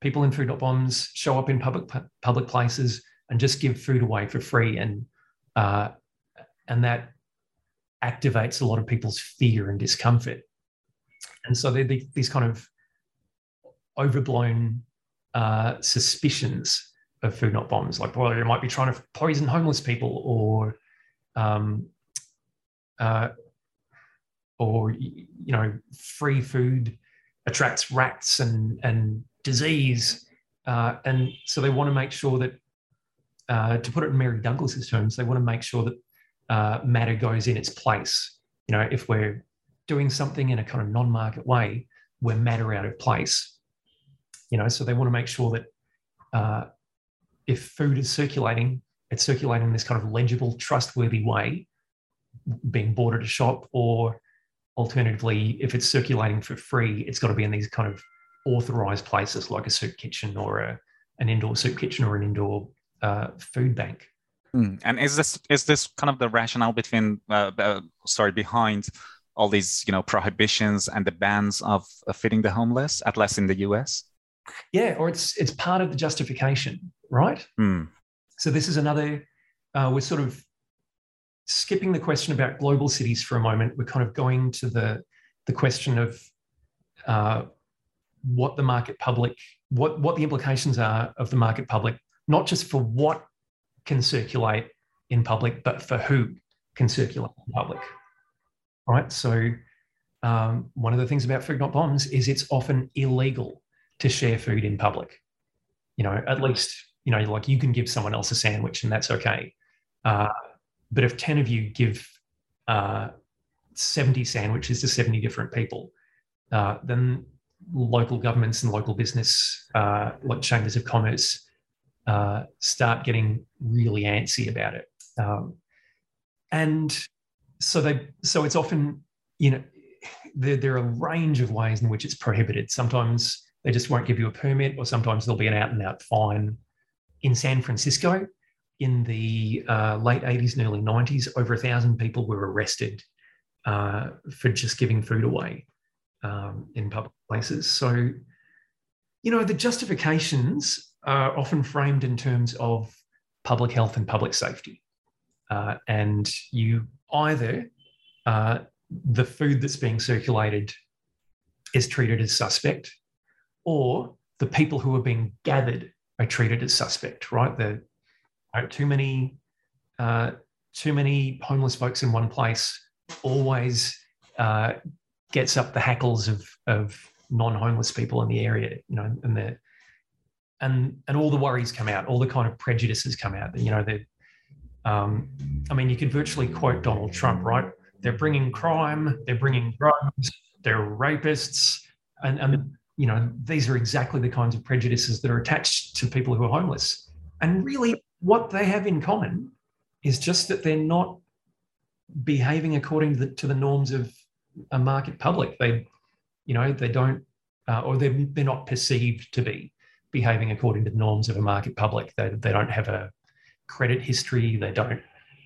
[SPEAKER 3] people in food not bombs show up in public public places and just give food away for free, and uh, and that activates a lot of people's fear and discomfort. And so they're these kind of overblown uh, suspicions of food not bombs, like well, you might be trying to poison homeless people, or um, uh, or you know, free food attracts rats and and disease, uh, and so they want to make sure that, uh, to put it in Mary Douglas's terms, they want to make sure that uh, matter goes in its place. You know, if we're doing something in a kind of non-market way, we're matter out of place. You know, so they want to make sure that uh, if food is circulating, it's circulating in this kind of legible, trustworthy way, being bought at a shop, or alternatively, if it's circulating for free, it's got to be in these kind of authorized places like a soup kitchen or a, an indoor soup kitchen or an indoor uh, food bank.
[SPEAKER 2] Mm. And is this is this kind of the rationale between uh, uh, sorry behind all these you know prohibitions and the bans of, of feeding the homeless, at least in the U.S.
[SPEAKER 3] Yeah, or it's it's part of the justification, right?
[SPEAKER 2] Mm.
[SPEAKER 3] So this is another. Uh, we're sort of skipping the question about global cities for a moment. We're kind of going to the the question of uh, what the market public, what what the implications are of the market public, not just for what can circulate in public, but for who can circulate in public. Right. So um, one of the things about food not bombs is it's often illegal to share food in public. You know, at least you know, like you can give someone else a sandwich and that's okay. Uh, but if ten of you give uh, seventy sandwiches to seventy different people, uh, then local governments and local business, uh, like chambers of commerce, uh, start getting really antsy about it. Um, and so they, so it's often, you know, there, there are a range of ways in which it's prohibited. Sometimes they just won't give you a permit, or sometimes there'll be an out and out fine. In San Francisco, in the uh, late 80s and early 90s, over a thousand people were arrested uh, for just giving food away um, in public places. So, you know, the justifications are often framed in terms of public health and public safety. Uh, and you either uh, the food that's being circulated is treated as suspect, or the people who are being gathered are treated as suspect. Right? The too many uh, too many homeless folks in one place always uh, gets up the hackles of of non-homeless people in the area, you know, and the and and all the worries come out, all the kind of prejudices come out. You know, that um, I mean, you could virtually quote Donald Trump, right? They're bringing crime, they're bringing drugs, they're rapists, and and you know, these are exactly the kinds of prejudices that are attached to people who are homeless. And really, what they have in common is just that they're not behaving according to the, to the norms of a market public. They, you know, they don't, uh, or they're, they're not perceived to be behaving according to the norms of a market public. They, they don't have a credit history. They don't,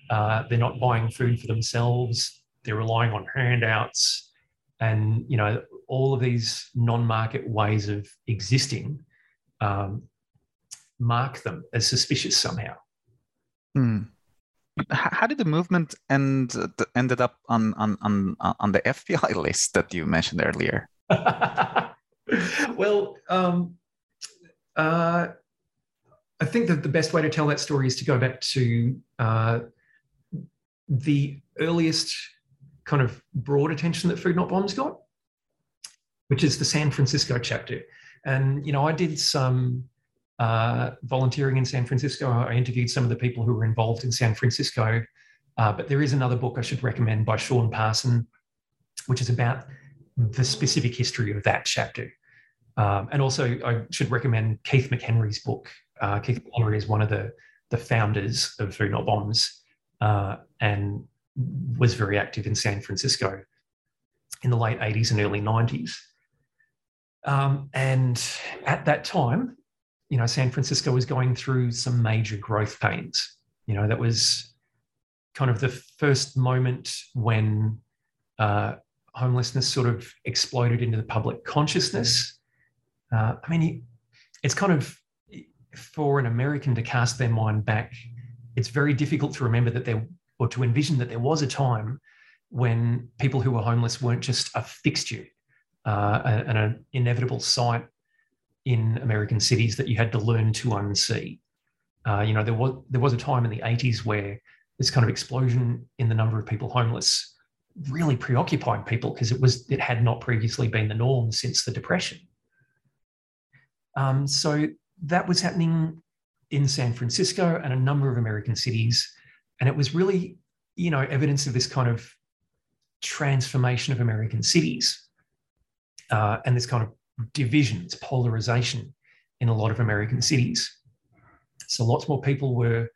[SPEAKER 3] uh, they're not buying food for themselves. They're relying on handouts and, you know, all of these non-market ways of existing um, mark them as suspicious somehow.
[SPEAKER 2] Hmm how did the movement end ended up on on on on the FBI list that you mentioned earlier?
[SPEAKER 3] well, um, uh, I think that the best way to tell that story is to go back to uh, the earliest kind of broad attention that Food Not Bombs got, which is the San Francisco chapter. And you know, I did some uh, volunteering in San Francisco. I interviewed some of the people who were involved in San Francisco. Uh, but there is another book I should recommend by Sean Parson, which is about the specific history of that chapter. Um, and also, I should recommend Keith McHenry's book. Uh, Keith McHenry is one of the, the founders of Food Not Bombs uh, and was very active in San Francisco in the late 80s and early 90s. Um, and at that time, you know, San Francisco was going through some major growth pains. You know, that was kind of the first moment when uh, homelessness sort of exploded into the public consciousness. Uh, I mean, it's kind of for an American to cast their mind back, it's very difficult to remember that there or to envision that there was a time when people who were homeless weren't just a fixture uh, and an inevitable sight in American cities that you had to learn to unsee. Uh, you know, there was there was a time in the 80s where this kind of explosion in the number of people homeless really preoccupied people because it was it had not previously been the norm since the depression. Um, so that was happening in San Francisco and a number of American cities, and it was really you know evidence of this kind of transformation of American cities uh, and this kind of division, divisions, polarization in a lot of American cities. So lots more people were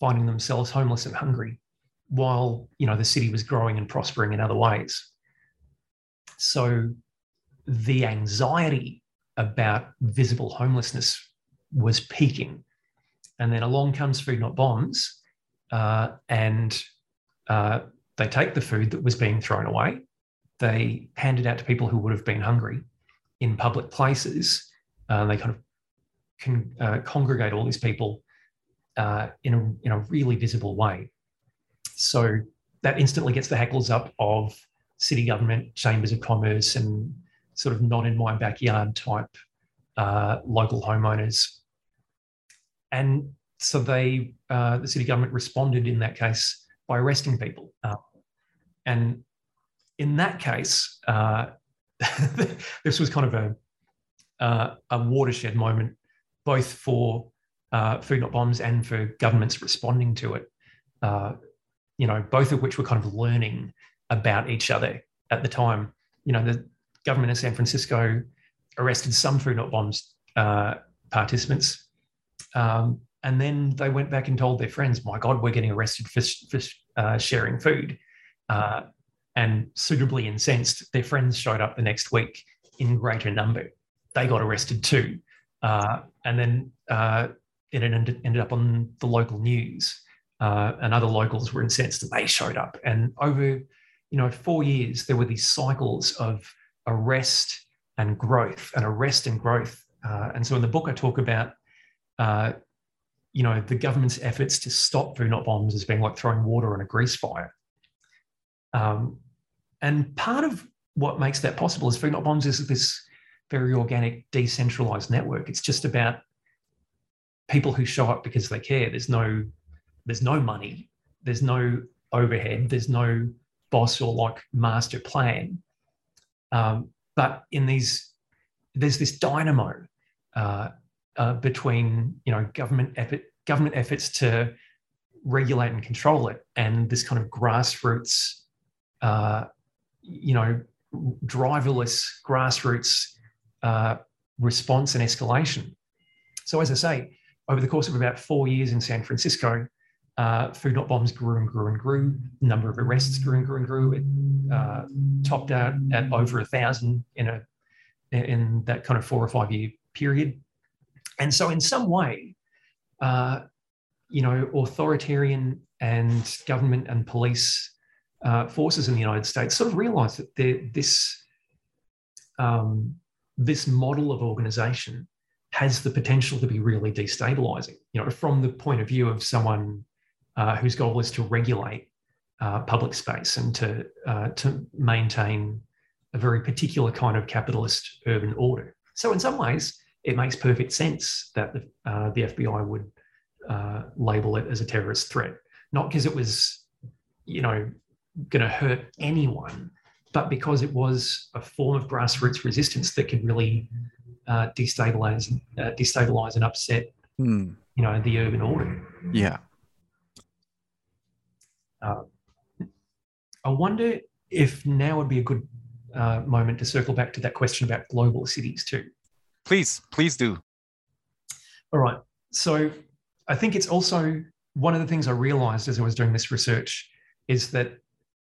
[SPEAKER 3] finding themselves homeless and hungry while you know the city was growing and prospering in other ways. So the anxiety about visible homelessness was peaking. And then along comes Food Not Bombs, uh, and uh, they take the food that was being thrown away, they hand it out to people who would have been hungry, in public places. Uh, they kind of can uh, congregate all these people uh, in, a, in a really visible way. So that instantly gets the hackles up of city government, chambers of commerce, and sort of not in my backyard type uh, local homeowners. And so they, uh, the city government responded in that case by arresting people. Uh, and in that case, this was kind of a uh, a watershed moment, both for uh, food not bombs and for governments responding to it. Uh, you know, both of which were kind of learning about each other at the time. You know, the government of San Francisco arrested some food not bombs uh, participants, um, and then they went back and told their friends, "My God, we're getting arrested for, for uh, sharing food." Uh, and suitably incensed, their friends showed up the next week in greater number. They got arrested too. Uh, and then uh, it ended, ended up on the local news. Uh, and other locals were incensed and they showed up. And over, you know, four years, there were these cycles of arrest and growth and arrest and growth. Uh, and so in the book, I talk about, uh, you know, the government's efforts to stop food not bombs as being like throwing water on a grease fire. Um, and part of what makes that possible is Food Not Bombs is this very organic, decentralized network. It's just about people who show up because they care. There's no, there's no money, there's no overhead, there's no boss or like master plan. Um, but in these, there's this dynamo uh, uh, between you know government effort, government efforts to regulate and control it, and this kind of grassroots uh, you know, driverless grassroots uh, response and escalation. So, as I say, over the course of about four years in San Francisco, uh, food not bombs grew and grew and grew. The number of arrests grew and grew and grew. It uh, topped out at over a thousand in a in that kind of four or five year period. And so, in some way, uh, you know, authoritarian and government and police uh, forces in the United States sort of realized that this um, this model of organization has the potential to be really destabilizing. You know, from the point of view of someone uh, whose goal is to regulate uh, public space and to uh, to maintain a very particular kind of capitalist urban order. So, in some ways, it makes perfect sense that the, uh, the FBI would uh, label it as a terrorist threat, not because it was, you know, going to hurt anyone, but because it was a form of grassroots resistance that could really uh, destabilize, uh, destabilize and upset,
[SPEAKER 4] Hmm.
[SPEAKER 3] you know, the urban order.
[SPEAKER 4] Yeah.
[SPEAKER 3] Uh, I wonder if now would be a good uh, moment to circle back to that question about global cities too.
[SPEAKER 2] Please, please do.
[SPEAKER 3] All right. So I think it's also one of the things I realized as I was doing this research is that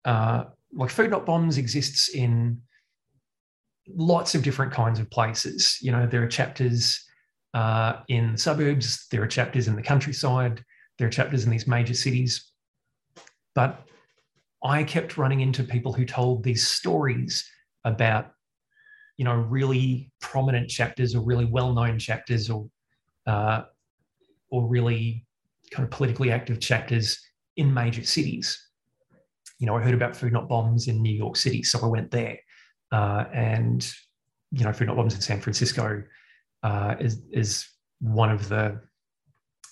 [SPEAKER 3] uh, like food not bombs exists in lots of different kinds of places. You know, there are chapters uh, in the suburbs, there are chapters in the countryside, there are chapters in these major cities. But I kept running into people who told these stories about, you know, really prominent chapters or really well-known chapters or uh, or really kind of politically active chapters in major cities. You know, I heard about food not bombs in New York City, so I went there, uh, and you know, food not bombs in San Francisco uh, is is one of the,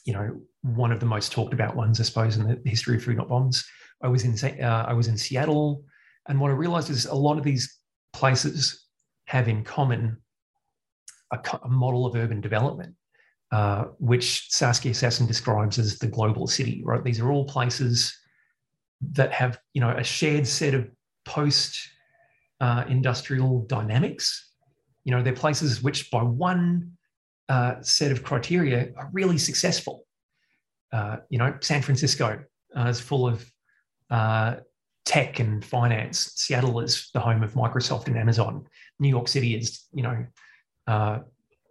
[SPEAKER 3] you know, one of the most talked about ones, I suppose, in the history of food not bombs. I was in uh, I was in Seattle, and what I realized is a lot of these places have in common a, a model of urban development, uh, which Saskia Sassen describes as the global city. Right, these are all places that have you know a shared set of post uh, industrial dynamics. You know, they're places which, by one uh, set of criteria, are really successful. Uh, you know, San Francisco uh, is full of uh, tech and finance. Seattle is the home of Microsoft and Amazon. New York City has, you know, uh,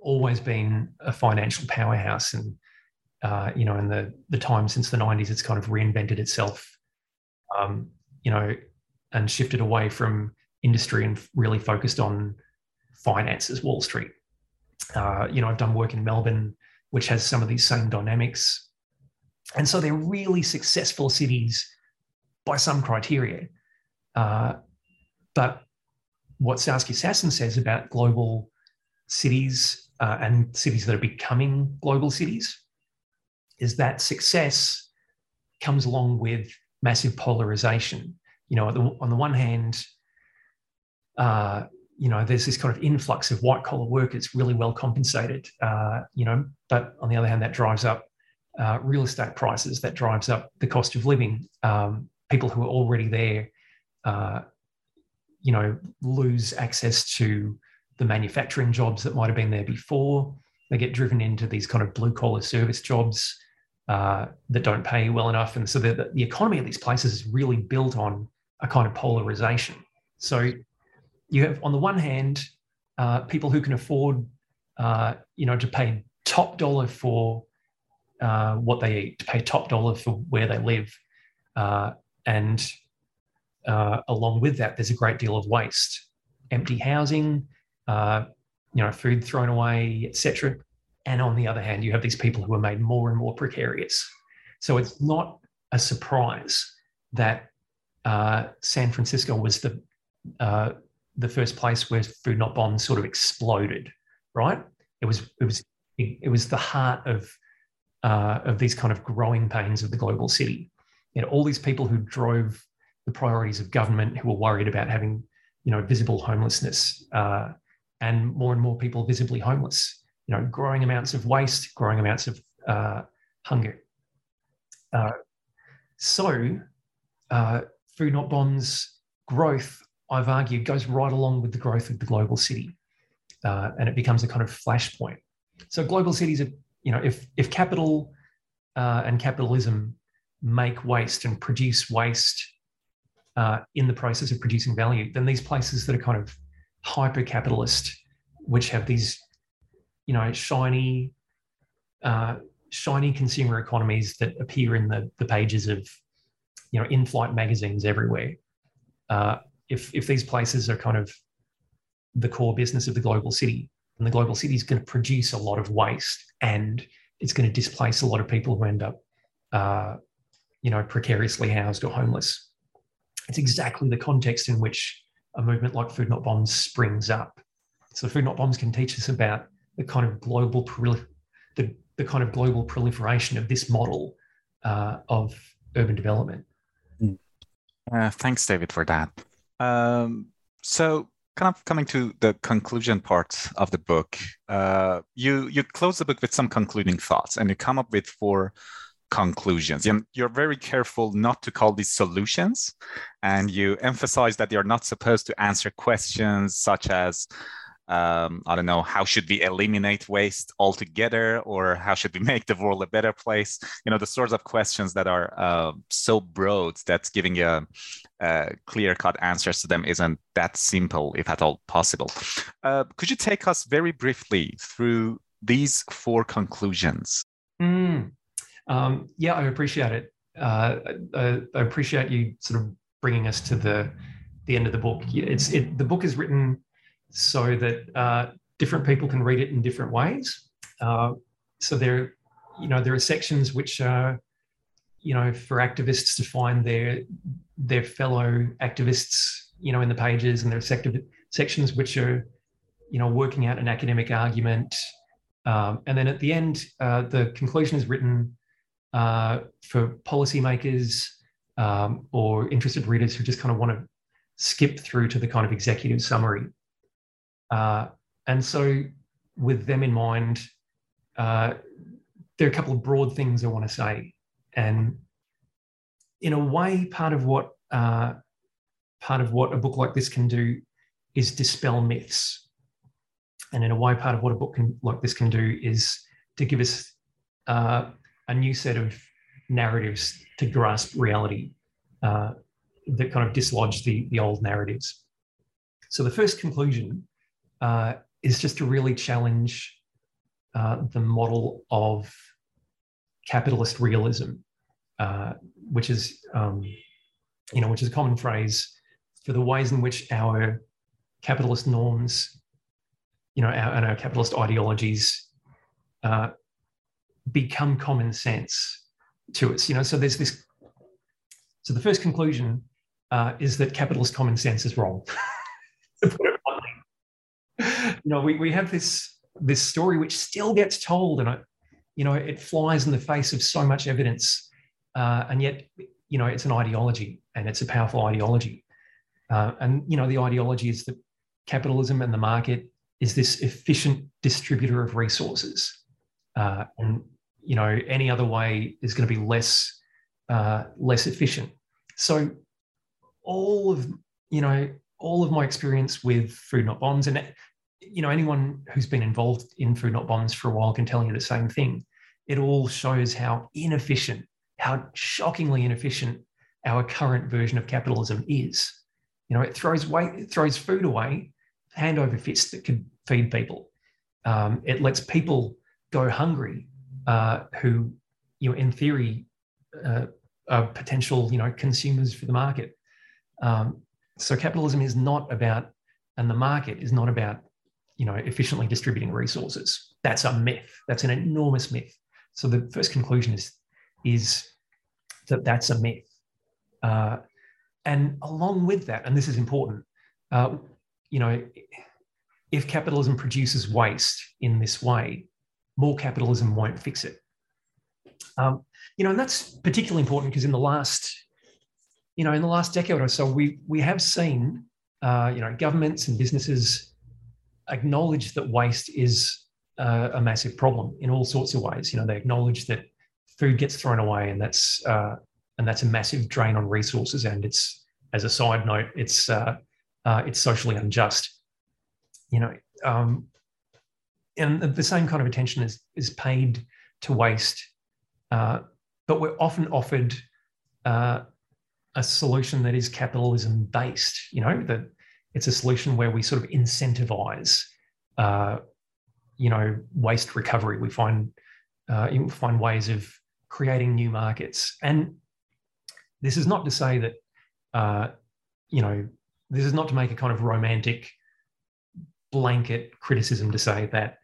[SPEAKER 3] always been a financial powerhouse, and uh, you know, in the the time since the '90s, it's kind of reinvented itself. Um, you know, and shifted away from industry and really focused on finances, Wall Street. Uh, you know, I've done work in Melbourne, which has some of these same dynamics, and so they're really successful cities by some criteria. Uh, but what Saskia Sassen says about global cities uh, and cities that are becoming global cities is that success comes along with massive polarization. You know, the, on the one hand, uh, you know, there's this kind of influx of white collar workers, really well compensated, uh, you know, but on the other hand, that drives up uh, real estate prices, that drives up the cost of living. Um, people who are already there, uh, you know, lose access to the manufacturing jobs that might have been there before. They get driven into these kind of blue collar service jobs uh, that don't pay well enough. And so the, the economy of these places is really built on a kind of polarization. So you have, on the one hand, uh, people who can afford, uh, you know, to pay top dollar for uh, what they eat, to pay top dollar for where they live. Uh, and uh, along with that, there's a great deal of waste, empty housing, uh, you know, food thrown away, etc. And on the other hand, you have these people who are made more and more precarious. So it's not a surprise that uh, San Francisco was the uh, the first place where food not bombs sort of exploded. Right? It was it was it, was the heart of uh, of these kind of growing pains of the global city. You know, all these people who drove the priorities of government, who were worried about having you know visible homelessness, uh, and more and more people visibly homeless you know, growing amounts of waste, growing amounts of uh, hunger. Uh, so, uh, food not bombs growth, I've argued, goes right along with the growth of the global city, uh, and it becomes a kind of flashpoint. So, global cities are, you know, if if capital uh, and capitalism make waste and produce waste uh, in the process of producing value, than these places that are kind of hyper capitalist, which have these you know shiny uh, shiny consumer economies that appear in the, the pages of you know in-flight magazines everywhere uh, if if these places are kind of the core business of the global city and the global city is going to produce a lot of waste and it's going to displace a lot of people who end up uh, you know precariously housed or homeless it's exactly the context in which a movement like food not bombs springs up so food not bombs can teach us about the kind of global the, the kind of global proliferation of this model uh, of urban development.
[SPEAKER 2] Uh, thanks, David, for that. Um, so, kind of coming to the conclusion part of the book, uh, you you close the book with some concluding thoughts, and you come up with four conclusions. And you're very careful not to call these solutions, and you emphasize that you're not supposed to answer questions such as um, I don't know, how should we eliminate waste altogether, or how should we make the world a better place? You know, the sorts of questions that are uh, so broad that giving a, a clear-cut answers to them isn't that simple, if at all possible. Uh, could you take us very briefly through these four conclusions?
[SPEAKER 3] Mm. Um, yeah, I appreciate it. Uh, I, I appreciate you sort of bringing us to the the end of the book. It's it, the book is written so that uh, different people can read it in different ways. Uh, so there, you know, there are sections which are, you know, for activists to find their their fellow activists, you know, in the pages, and there are sections which are, you know, working out an academic argument. Um, and then at the end, uh, the conclusion is written uh, for policymakers um, or interested readers who just kind of want to skip through to the kind of executive summary. Uh, and so, with them in mind, uh, there are a couple of broad things I want to say. And in a way, part of what uh, part of what a book like this can do is dispel myths. And in a way, part of what a book can, like this can do is to give us uh, a new set of narratives to grasp reality uh, that kind of dislodge the, the old narratives. So the first conclusion uh, is just to really challenge uh, the model of capitalist realism, uh, which is, um, you know, which is a common phrase for the ways in which our capitalist norms, you know, our, and our capitalist ideologies uh, become common sense to us. You know, so there's this. So the first conclusion uh, is that capitalist common sense is wrong. you know, we, we have this this story which still gets told, and it, you know, it flies in the face of so much evidence, uh, and yet, you know, it's an ideology, and it's a powerful ideology, uh, and you know, the ideology is that capitalism and the market is this efficient distributor of resources, uh, and you know, any other way is going to be less uh, less efficient. So, all of you know all of my experience with food not bombs and you know, anyone who's been involved in Food Not Bombs for a while can tell you the same thing. It all shows how inefficient, how shockingly inefficient our current version of capitalism is. You know, it throws away, it throws food away, hand over fist that could feed people. Um, it lets people go hungry, uh, who, you know, in theory, uh, are potential, you know, consumers for the market. Um, so capitalism is not about, and the market is not about you know, efficiently distributing resources. That's a myth. That's an enormous myth. So the first conclusion is is that that's a myth. Uh, and along with that, and this is important, uh, you know, if capitalism produces waste in this way, more capitalism won't fix it. Um, you know, and that's particularly important because in the last, you know, in the last decade or so, we we have seen, uh, you know, governments and businesses acknowledge that waste is uh, a massive problem in all sorts of ways. You know, they acknowledge that food gets thrown away, and that's uh, and that's a massive drain on resources. And it's as a side note, it's uh, uh it's socially unjust. You know, um, and the same kind of attention is is paid to waste, uh, but we're often offered uh, a solution that is capitalism based. You know, that it's a solution where we sort of incentivize, uh, you know, waste recovery. We find uh, find ways of creating new markets, and this is not to say that, uh, you know, this is not to make a kind of romantic blanket criticism to say that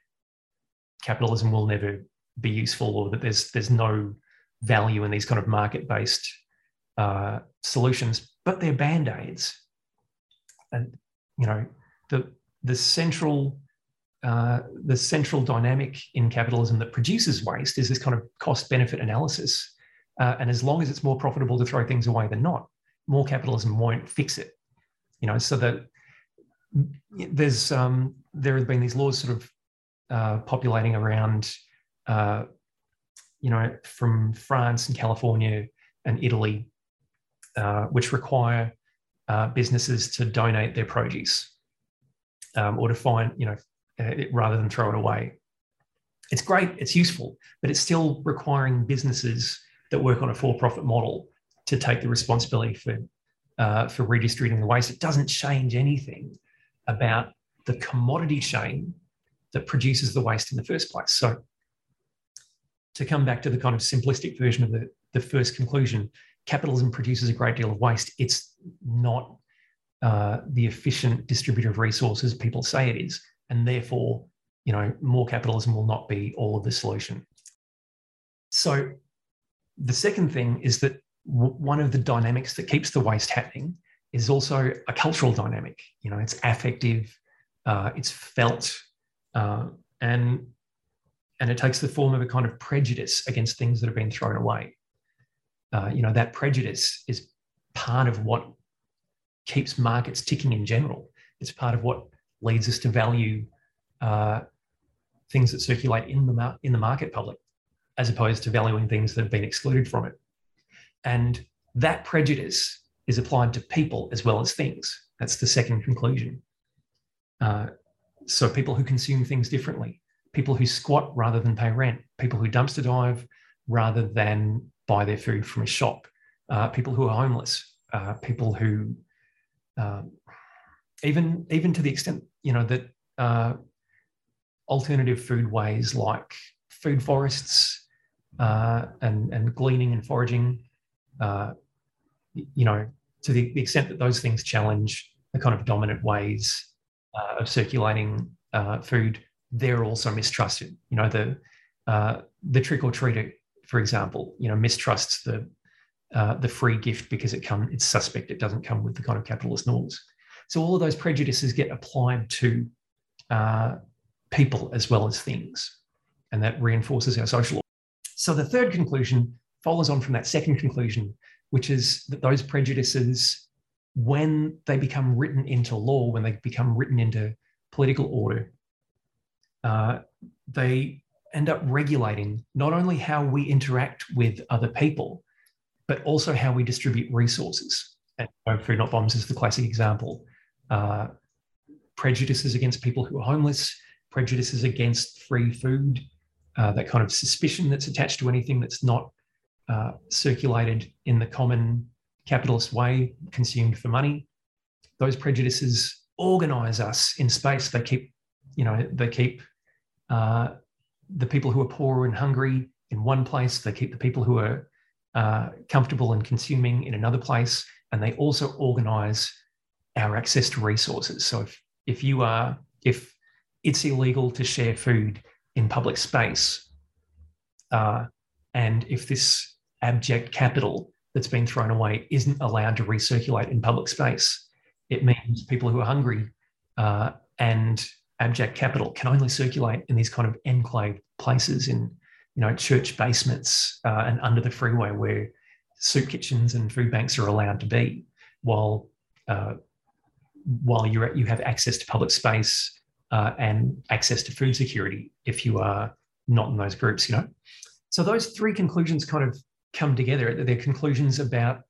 [SPEAKER 3] capitalism will never be useful or that there's there's no value in these kind of market based uh, solutions, but they're band aids. And you know, the the central uh, the central dynamic in capitalism that produces waste is this kind of cost benefit analysis. Uh, and as long as it's more profitable to throw things away than not, more capitalism won't fix it. You know, so that there's um, there have been these laws sort of uh, populating around, uh, you know, from France and California and Italy, uh, which require uh, businesses to donate their produce um, or to find, you know, it, rather than throw it away. It's great, it's useful, but it's still requiring businesses that work on a for-profit model to take the responsibility for uh, for redistributing the waste. It doesn't change anything about the commodity chain that produces the waste in the first place. So, to come back to the kind of simplistic version of the, the first conclusion, capitalism produces a great deal of waste. It's not uh, the efficient distributor of resources people say it is, and therefore, you know, more capitalism will not be all of the solution. So, the second thing is that w- one of the dynamics that keeps the waste happening is also a cultural dynamic. You know, it's affective, uh, it's felt, uh, and and it takes the form of a kind of prejudice against things that have been thrown away. Uh, you know, that prejudice is part of what keeps markets ticking in general. It's part of what leads us to value uh, things that circulate in the mar- in the market public, as opposed to valuing things that have been excluded from it. And that prejudice is applied to people as well as things. That's the second conclusion. Uh, so people who consume things differently, people who squat rather than pay rent, people who dumpster dive rather than buy their food from a shop, uh, people who are homeless, uh, people who um, even even to the extent you know that uh, alternative food ways like food forests uh, and and gleaning and foraging uh, you know, to the, the, extent that those things challenge the kind of dominant ways uh, of circulating uh, food, they're also mistrusted. You know, the uh, the trick or treater, for example, you know, mistrusts the uh, the free gift because it come it's suspect it doesn't come with the kind of capitalist norms. So all of those prejudices get applied to uh, people as well as things, and that reinforces our social. Order. So the third conclusion follows on from that second conclusion, which is that those prejudices, when they become written into law, when they become written into political order, uh, they end up regulating not only how we interact with other people, but also how we distribute resources. And Food Not Bombs is the classic example. Uh, prejudices against people who are homeless, prejudices against free food, uh, that kind of suspicion that's attached to anything that's not uh, circulated in the common capitalist way, consumed for money. Those prejudices organize us in space. They keep, you know, they keep uh, the people who are poor and hungry in one place. They keep the people who are uh, comfortable and consuming in another place, and they also organize our access to resources. So if if you are if it's illegal to share food in public space, uh, and if this abject capital that's been thrown away isn't allowed to recirculate in public space. It means people who are hungry uh, and abject capital can only circulate in these kind of enclave places in, you know, church basements uh, and under the freeway where soup kitchens and food banks are allowed to be, while uh, while you you have access to public space uh, and access to food security if you are not in those groups. You know, so those three conclusions kind of come together. They're conclusions about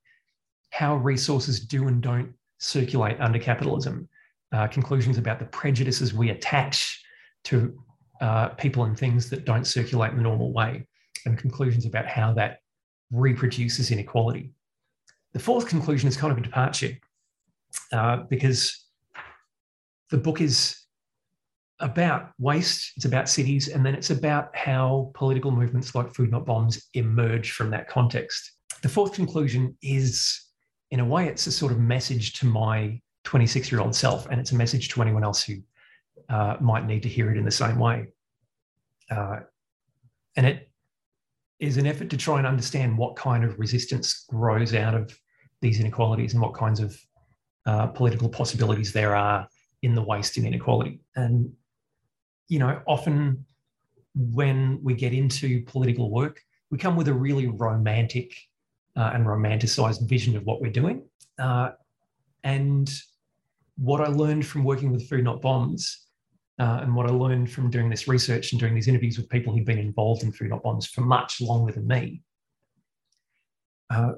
[SPEAKER 3] how resources do and don't circulate under capitalism, uh, conclusions about the prejudices we attach to uh, people and things that don't circulate in the normal way, and conclusions about how that reproduces inequality. The fourth conclusion is kind of a departure uh, because the book is about waste, it's about cities, and then it's about how political movements like Food Not Bombs emerge from that context. The fourth conclusion is, in a way, it's a sort of message to my 26 year old self, and it's a message to anyone else who uh, might need to hear it in the same way. Uh, and it is an effort to try and understand what kind of resistance grows out of these inequalities and what kinds of uh, political possibilities there are in the waste and inequality. And you know, often when we get into political work, we come with a really romantic uh, and romanticized vision of what we're doing. Uh, and what I learned from working with Food Not Bombs, uh, and what I learned from doing this research and doing these interviews with people who've been involved in Food Not Bombs for much longer than me, uh,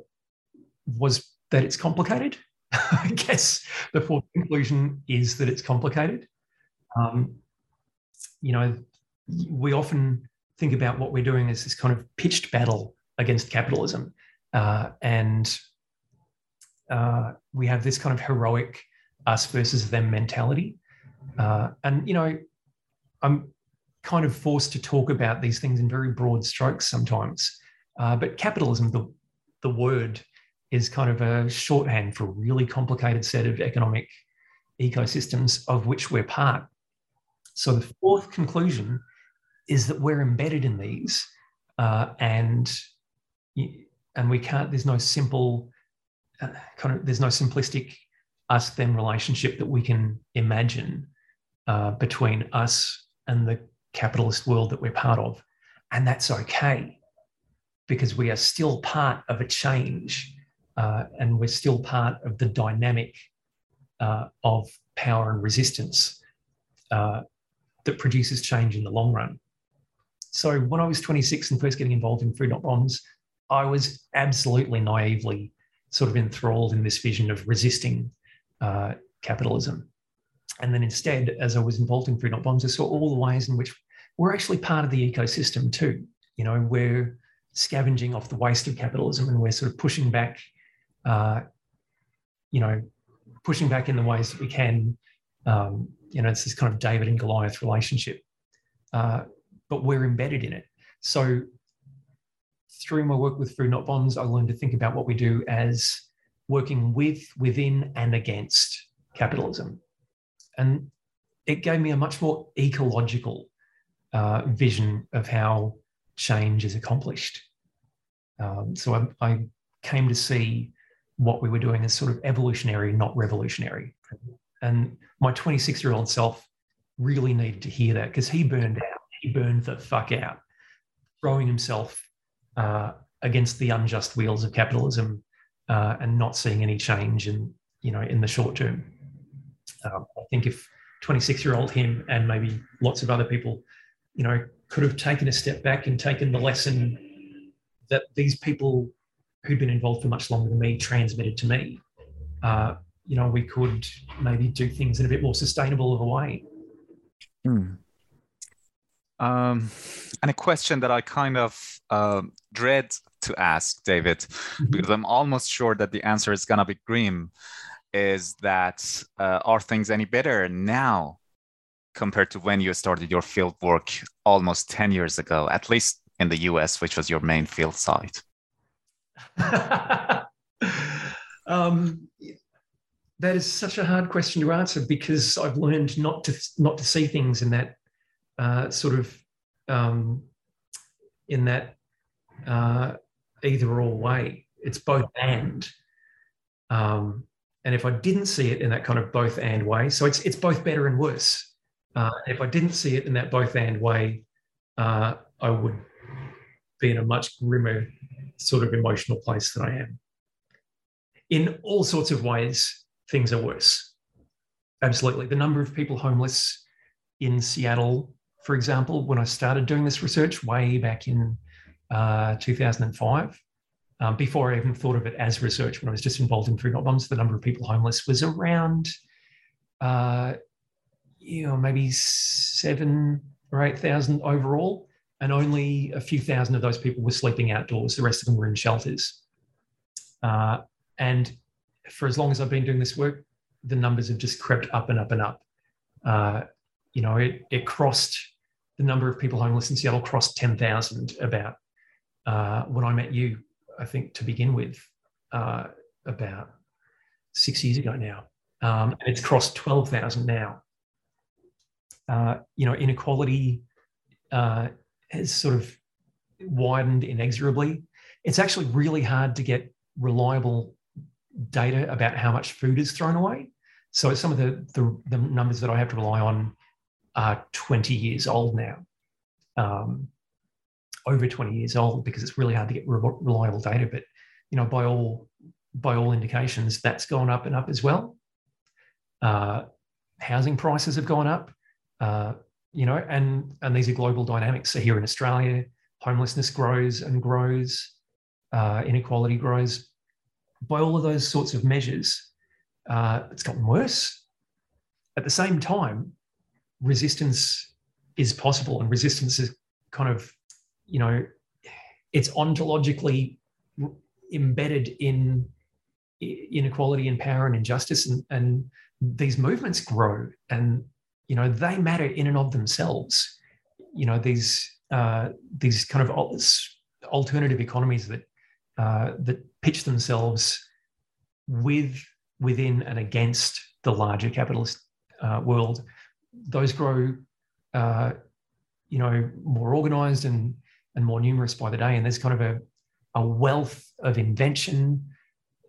[SPEAKER 3] was that it's complicated. I guess the fourth conclusion is that it's complicated. Um, you know, we often think about what we're doing as this kind of pitched battle against capitalism. Uh, and uh, we have this kind of heroic us versus them mentality. Uh, and, you know, I'm kind of forced to talk about these things in very broad strokes sometimes. Uh, but capitalism, the, the word, is kind of a shorthand for a really complicated set of economic ecosystems of which we're part. So the fourth conclusion is that we're embedded in these, uh, and and we can't. There's no simple uh, kind of. There's no simplistic us them relationship that we can imagine uh, between us and the capitalist world that we're part of, and that's okay because we are still part of a change uh, and we're still part of the dynamic uh, of power and resistance uh, that produces change in the long run. So when I was 26 and first getting involved in Food Not Bombs, I was absolutely naively sort of enthralled in this vision of resisting uh, capitalism. And then instead, as I was involved in Food Not Bombs, I saw all the ways in which we're actually part of the ecosystem too. You know, we're scavenging off the waste of capitalism and we're sort of pushing back uh, you know, pushing back in the ways that we can. Um, you know, it's this kind of David and Goliath relationship, uh, but we're embedded in it. So through my work with Food Not Bombs, I learned to think about what we do as working with, within, and against capitalism. And it gave me a much more ecological uh, vision of how change is accomplished. Um, so I, I, came to see what we were doing as sort of evolutionary, not revolutionary. And my 26 year old self really needed to hear that because he burned out. He burned the fuck out, throwing himself uh, against the unjust wheels of capitalism uh, and not seeing any change in, you know, in the short term. Um, I think if 26 year old him and maybe lots of other people, you know, could have taken a step back and taken the lesson that these people who'd been involved for much longer than me transmitted to me, uh, you know, we could maybe do things in a bit more sustainable of a way.
[SPEAKER 2] Hmm. Um, and a question that I kind of uh, dread to ask, David, mm-hmm. because I'm almost sure that the answer is going to be grim, is that uh, are things any better now compared to when you started your field work almost 10 years ago, at least in the US, which was your main field site?
[SPEAKER 3] um, that is such a hard question to answer because I've learned not to not to see things in that uh, sort of um, in that uh, either or way. It's both and. Um, and if I didn't see it in that kind of both and way, so it's it's both better and worse. Uh, if I didn't see it in that both and way, uh, I would be in a much grimmer sort of emotional place than I am. In all sorts of ways, things are worse. Absolutely. The number of people homeless in Seattle, for example, when I started doing this research way back in uh, 2005, um, before I even thought of it as research, when I was just involved in Food Not Bombs, the number of people homeless was around, uh, you know, maybe seven or 8,000 overall and only a few thousand of those people were sleeping outdoors. The rest of them were in shelters. Uh, and for as long as I've been doing this work, the numbers have just crept up and up and up. Uh, you know, it, it crossed the number of people homeless in Seattle crossed 10,000 about uh, when I met you, I think, to begin with, uh, about six years ago now. Um, and it's crossed 12,000 now. Uh, you know, inequality uh, has sort of widened inexorably. It's actually really hard to get reliable data about how much food is thrown away. So some of the, the, the numbers that I have to rely on are 20 years old now, um, over 20 years old, because it's really hard to get re- reliable data. But you know, by all by all indications, that's gone up and up as well. Uh, housing prices have gone up, uh, you know, and and these are global dynamics. So here in Australia, homelessness grows and grows, uh, inequality grows. By all of those sorts of measures, uh, it's gotten worse. At the same time, resistance is possible, and resistance is kind of, you know, it's ontologically embedded in inequality and power and injustice, and, and these movements grow, and you know they matter in and of themselves. You know these uh, these kind of alternative economies that uh, that pitch themselves with within and against the larger capitalist uh, world, those grow, uh, you know, more organized and and more numerous by the day. And there's kind of a, a wealth of invention.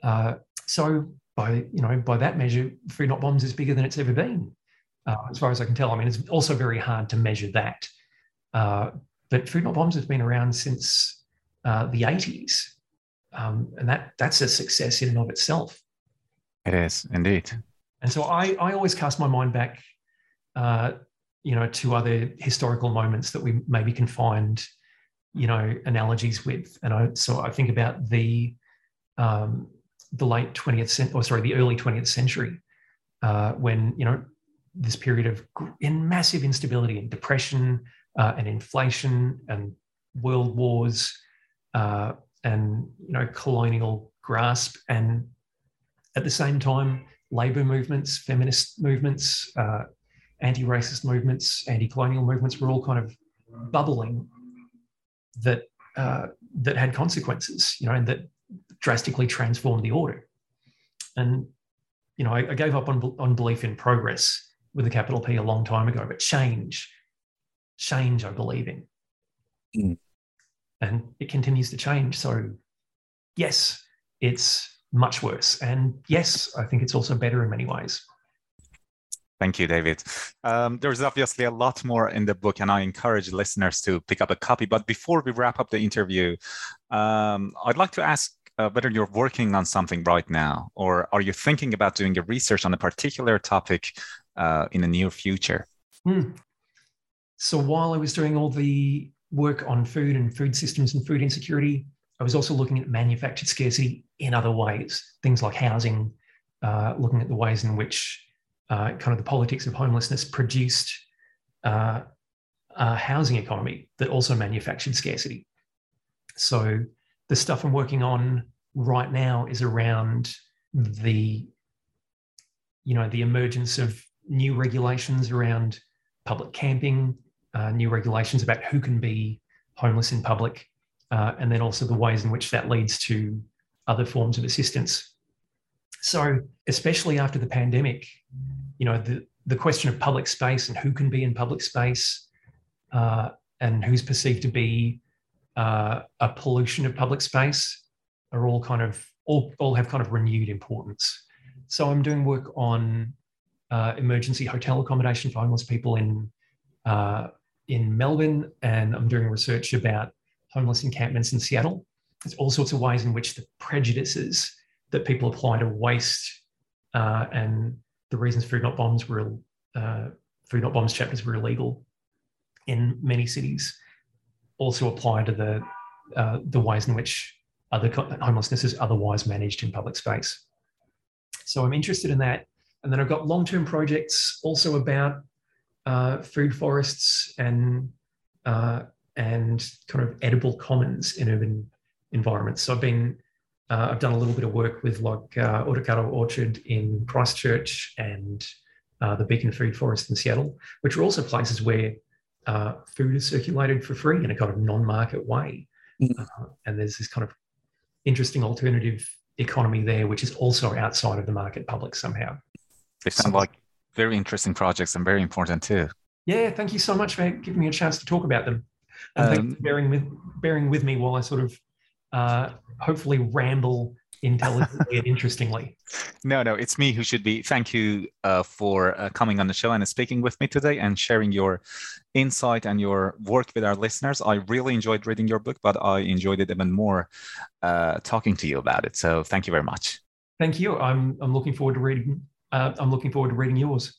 [SPEAKER 3] Uh, so by you know by that measure, Food Not Bombs is bigger than it's ever been, uh, as far as I can tell. I mean, it's also very hard to measure that. But Food Not Bombs has been around since the 80s, um, and that that's a success in and of itself.
[SPEAKER 2] It is indeed.
[SPEAKER 3] And so I, I always cast my mind back, uh, you know, to other historical moments that we maybe can find, you know, analogies with. And I so I think about the um, the late 20th century, or sorry, the early 20th century, uh, when you know this period of in massive instability and depression uh, and inflation and world wars uh, and you know colonial grasp and at the same time, labor movements, feminist movements, uh, anti-racist movements, anti-colonial movements were all kind of bubbling that uh, that had consequences, you know, and that drastically transformed the order. And you know, I, I gave up on, on belief in progress with a capital P a long time ago, but change, change, I believe in, mm. And it continues to change. So, yes, it's much worse. And yes, I think it's also better in many ways.
[SPEAKER 2] Thank you, David. Um, there's obviously a lot more in the book, and I encourage listeners to pick up a copy. But before we wrap up the interview, um, I'd like to ask uh, whether you're working on something right now, or are you thinking about doing a research on a particular topic uh, in the near future?
[SPEAKER 3] Hmm. So while I was doing all the work on food and food systems and food insecurity, I was also looking at manufactured scarcity in other ways, things like housing, uh, looking at the ways in which uh, kind of the politics of homelessness produced uh, a housing economy that also manufactured scarcity. So the stuff I'm working on right now is around the, you know, the emergence of new regulations around public camping, uh, new regulations about who can be homeless in public, uh, and then also the ways in which that leads to other forms of assistance. So, especially after the pandemic, you know, the, the question of public space and who can be in public space uh, and who's perceived to be uh, a pollution of public space are all kind of all, all have kind of renewed importance. So I'm doing work on uh, emergency hotel accommodation for homeless people in uh, in Melbourne, and I'm doing research about homeless encampments in Seattle. There's all sorts of ways in which the prejudices that people apply to waste uh, and the reasons food not bombs were uh, food not bombs chapters were illegal in many cities also apply to the uh, the ways in which other homelessness is otherwise managed in public space. So I'm interested in that, and then I've got long-term projects also about uh, food forests and uh, and kind of edible commons in urban environments. So I've been uh, I've done a little bit of work with like uh, Otakaro Orchard in Christchurch and uh, the Beacon Food Forest in Seattle, which are also places where uh, food is circulated for free in a kind of non-market way. Mm. Uh, and there's this kind of interesting alternative economy there, which is also outside of the market public somehow.
[SPEAKER 2] They sound so, like very interesting projects and very important too.
[SPEAKER 3] Yeah, thank you so much for giving me a chance to talk about them. And um, thanks for bearing with bearing with me while I sort of uh, hopefully ramble intelligently and interestingly.
[SPEAKER 2] No, no, it's me who should be. Thank you uh, for uh, coming on the show and speaking with me today and sharing your insight and your work with our listeners. I really enjoyed reading your book, but I enjoyed it even more uh, talking to you about it. So thank you very much.
[SPEAKER 3] Thank you. I'm I'm looking forward to reading. Uh, I'm looking forward to reading yours.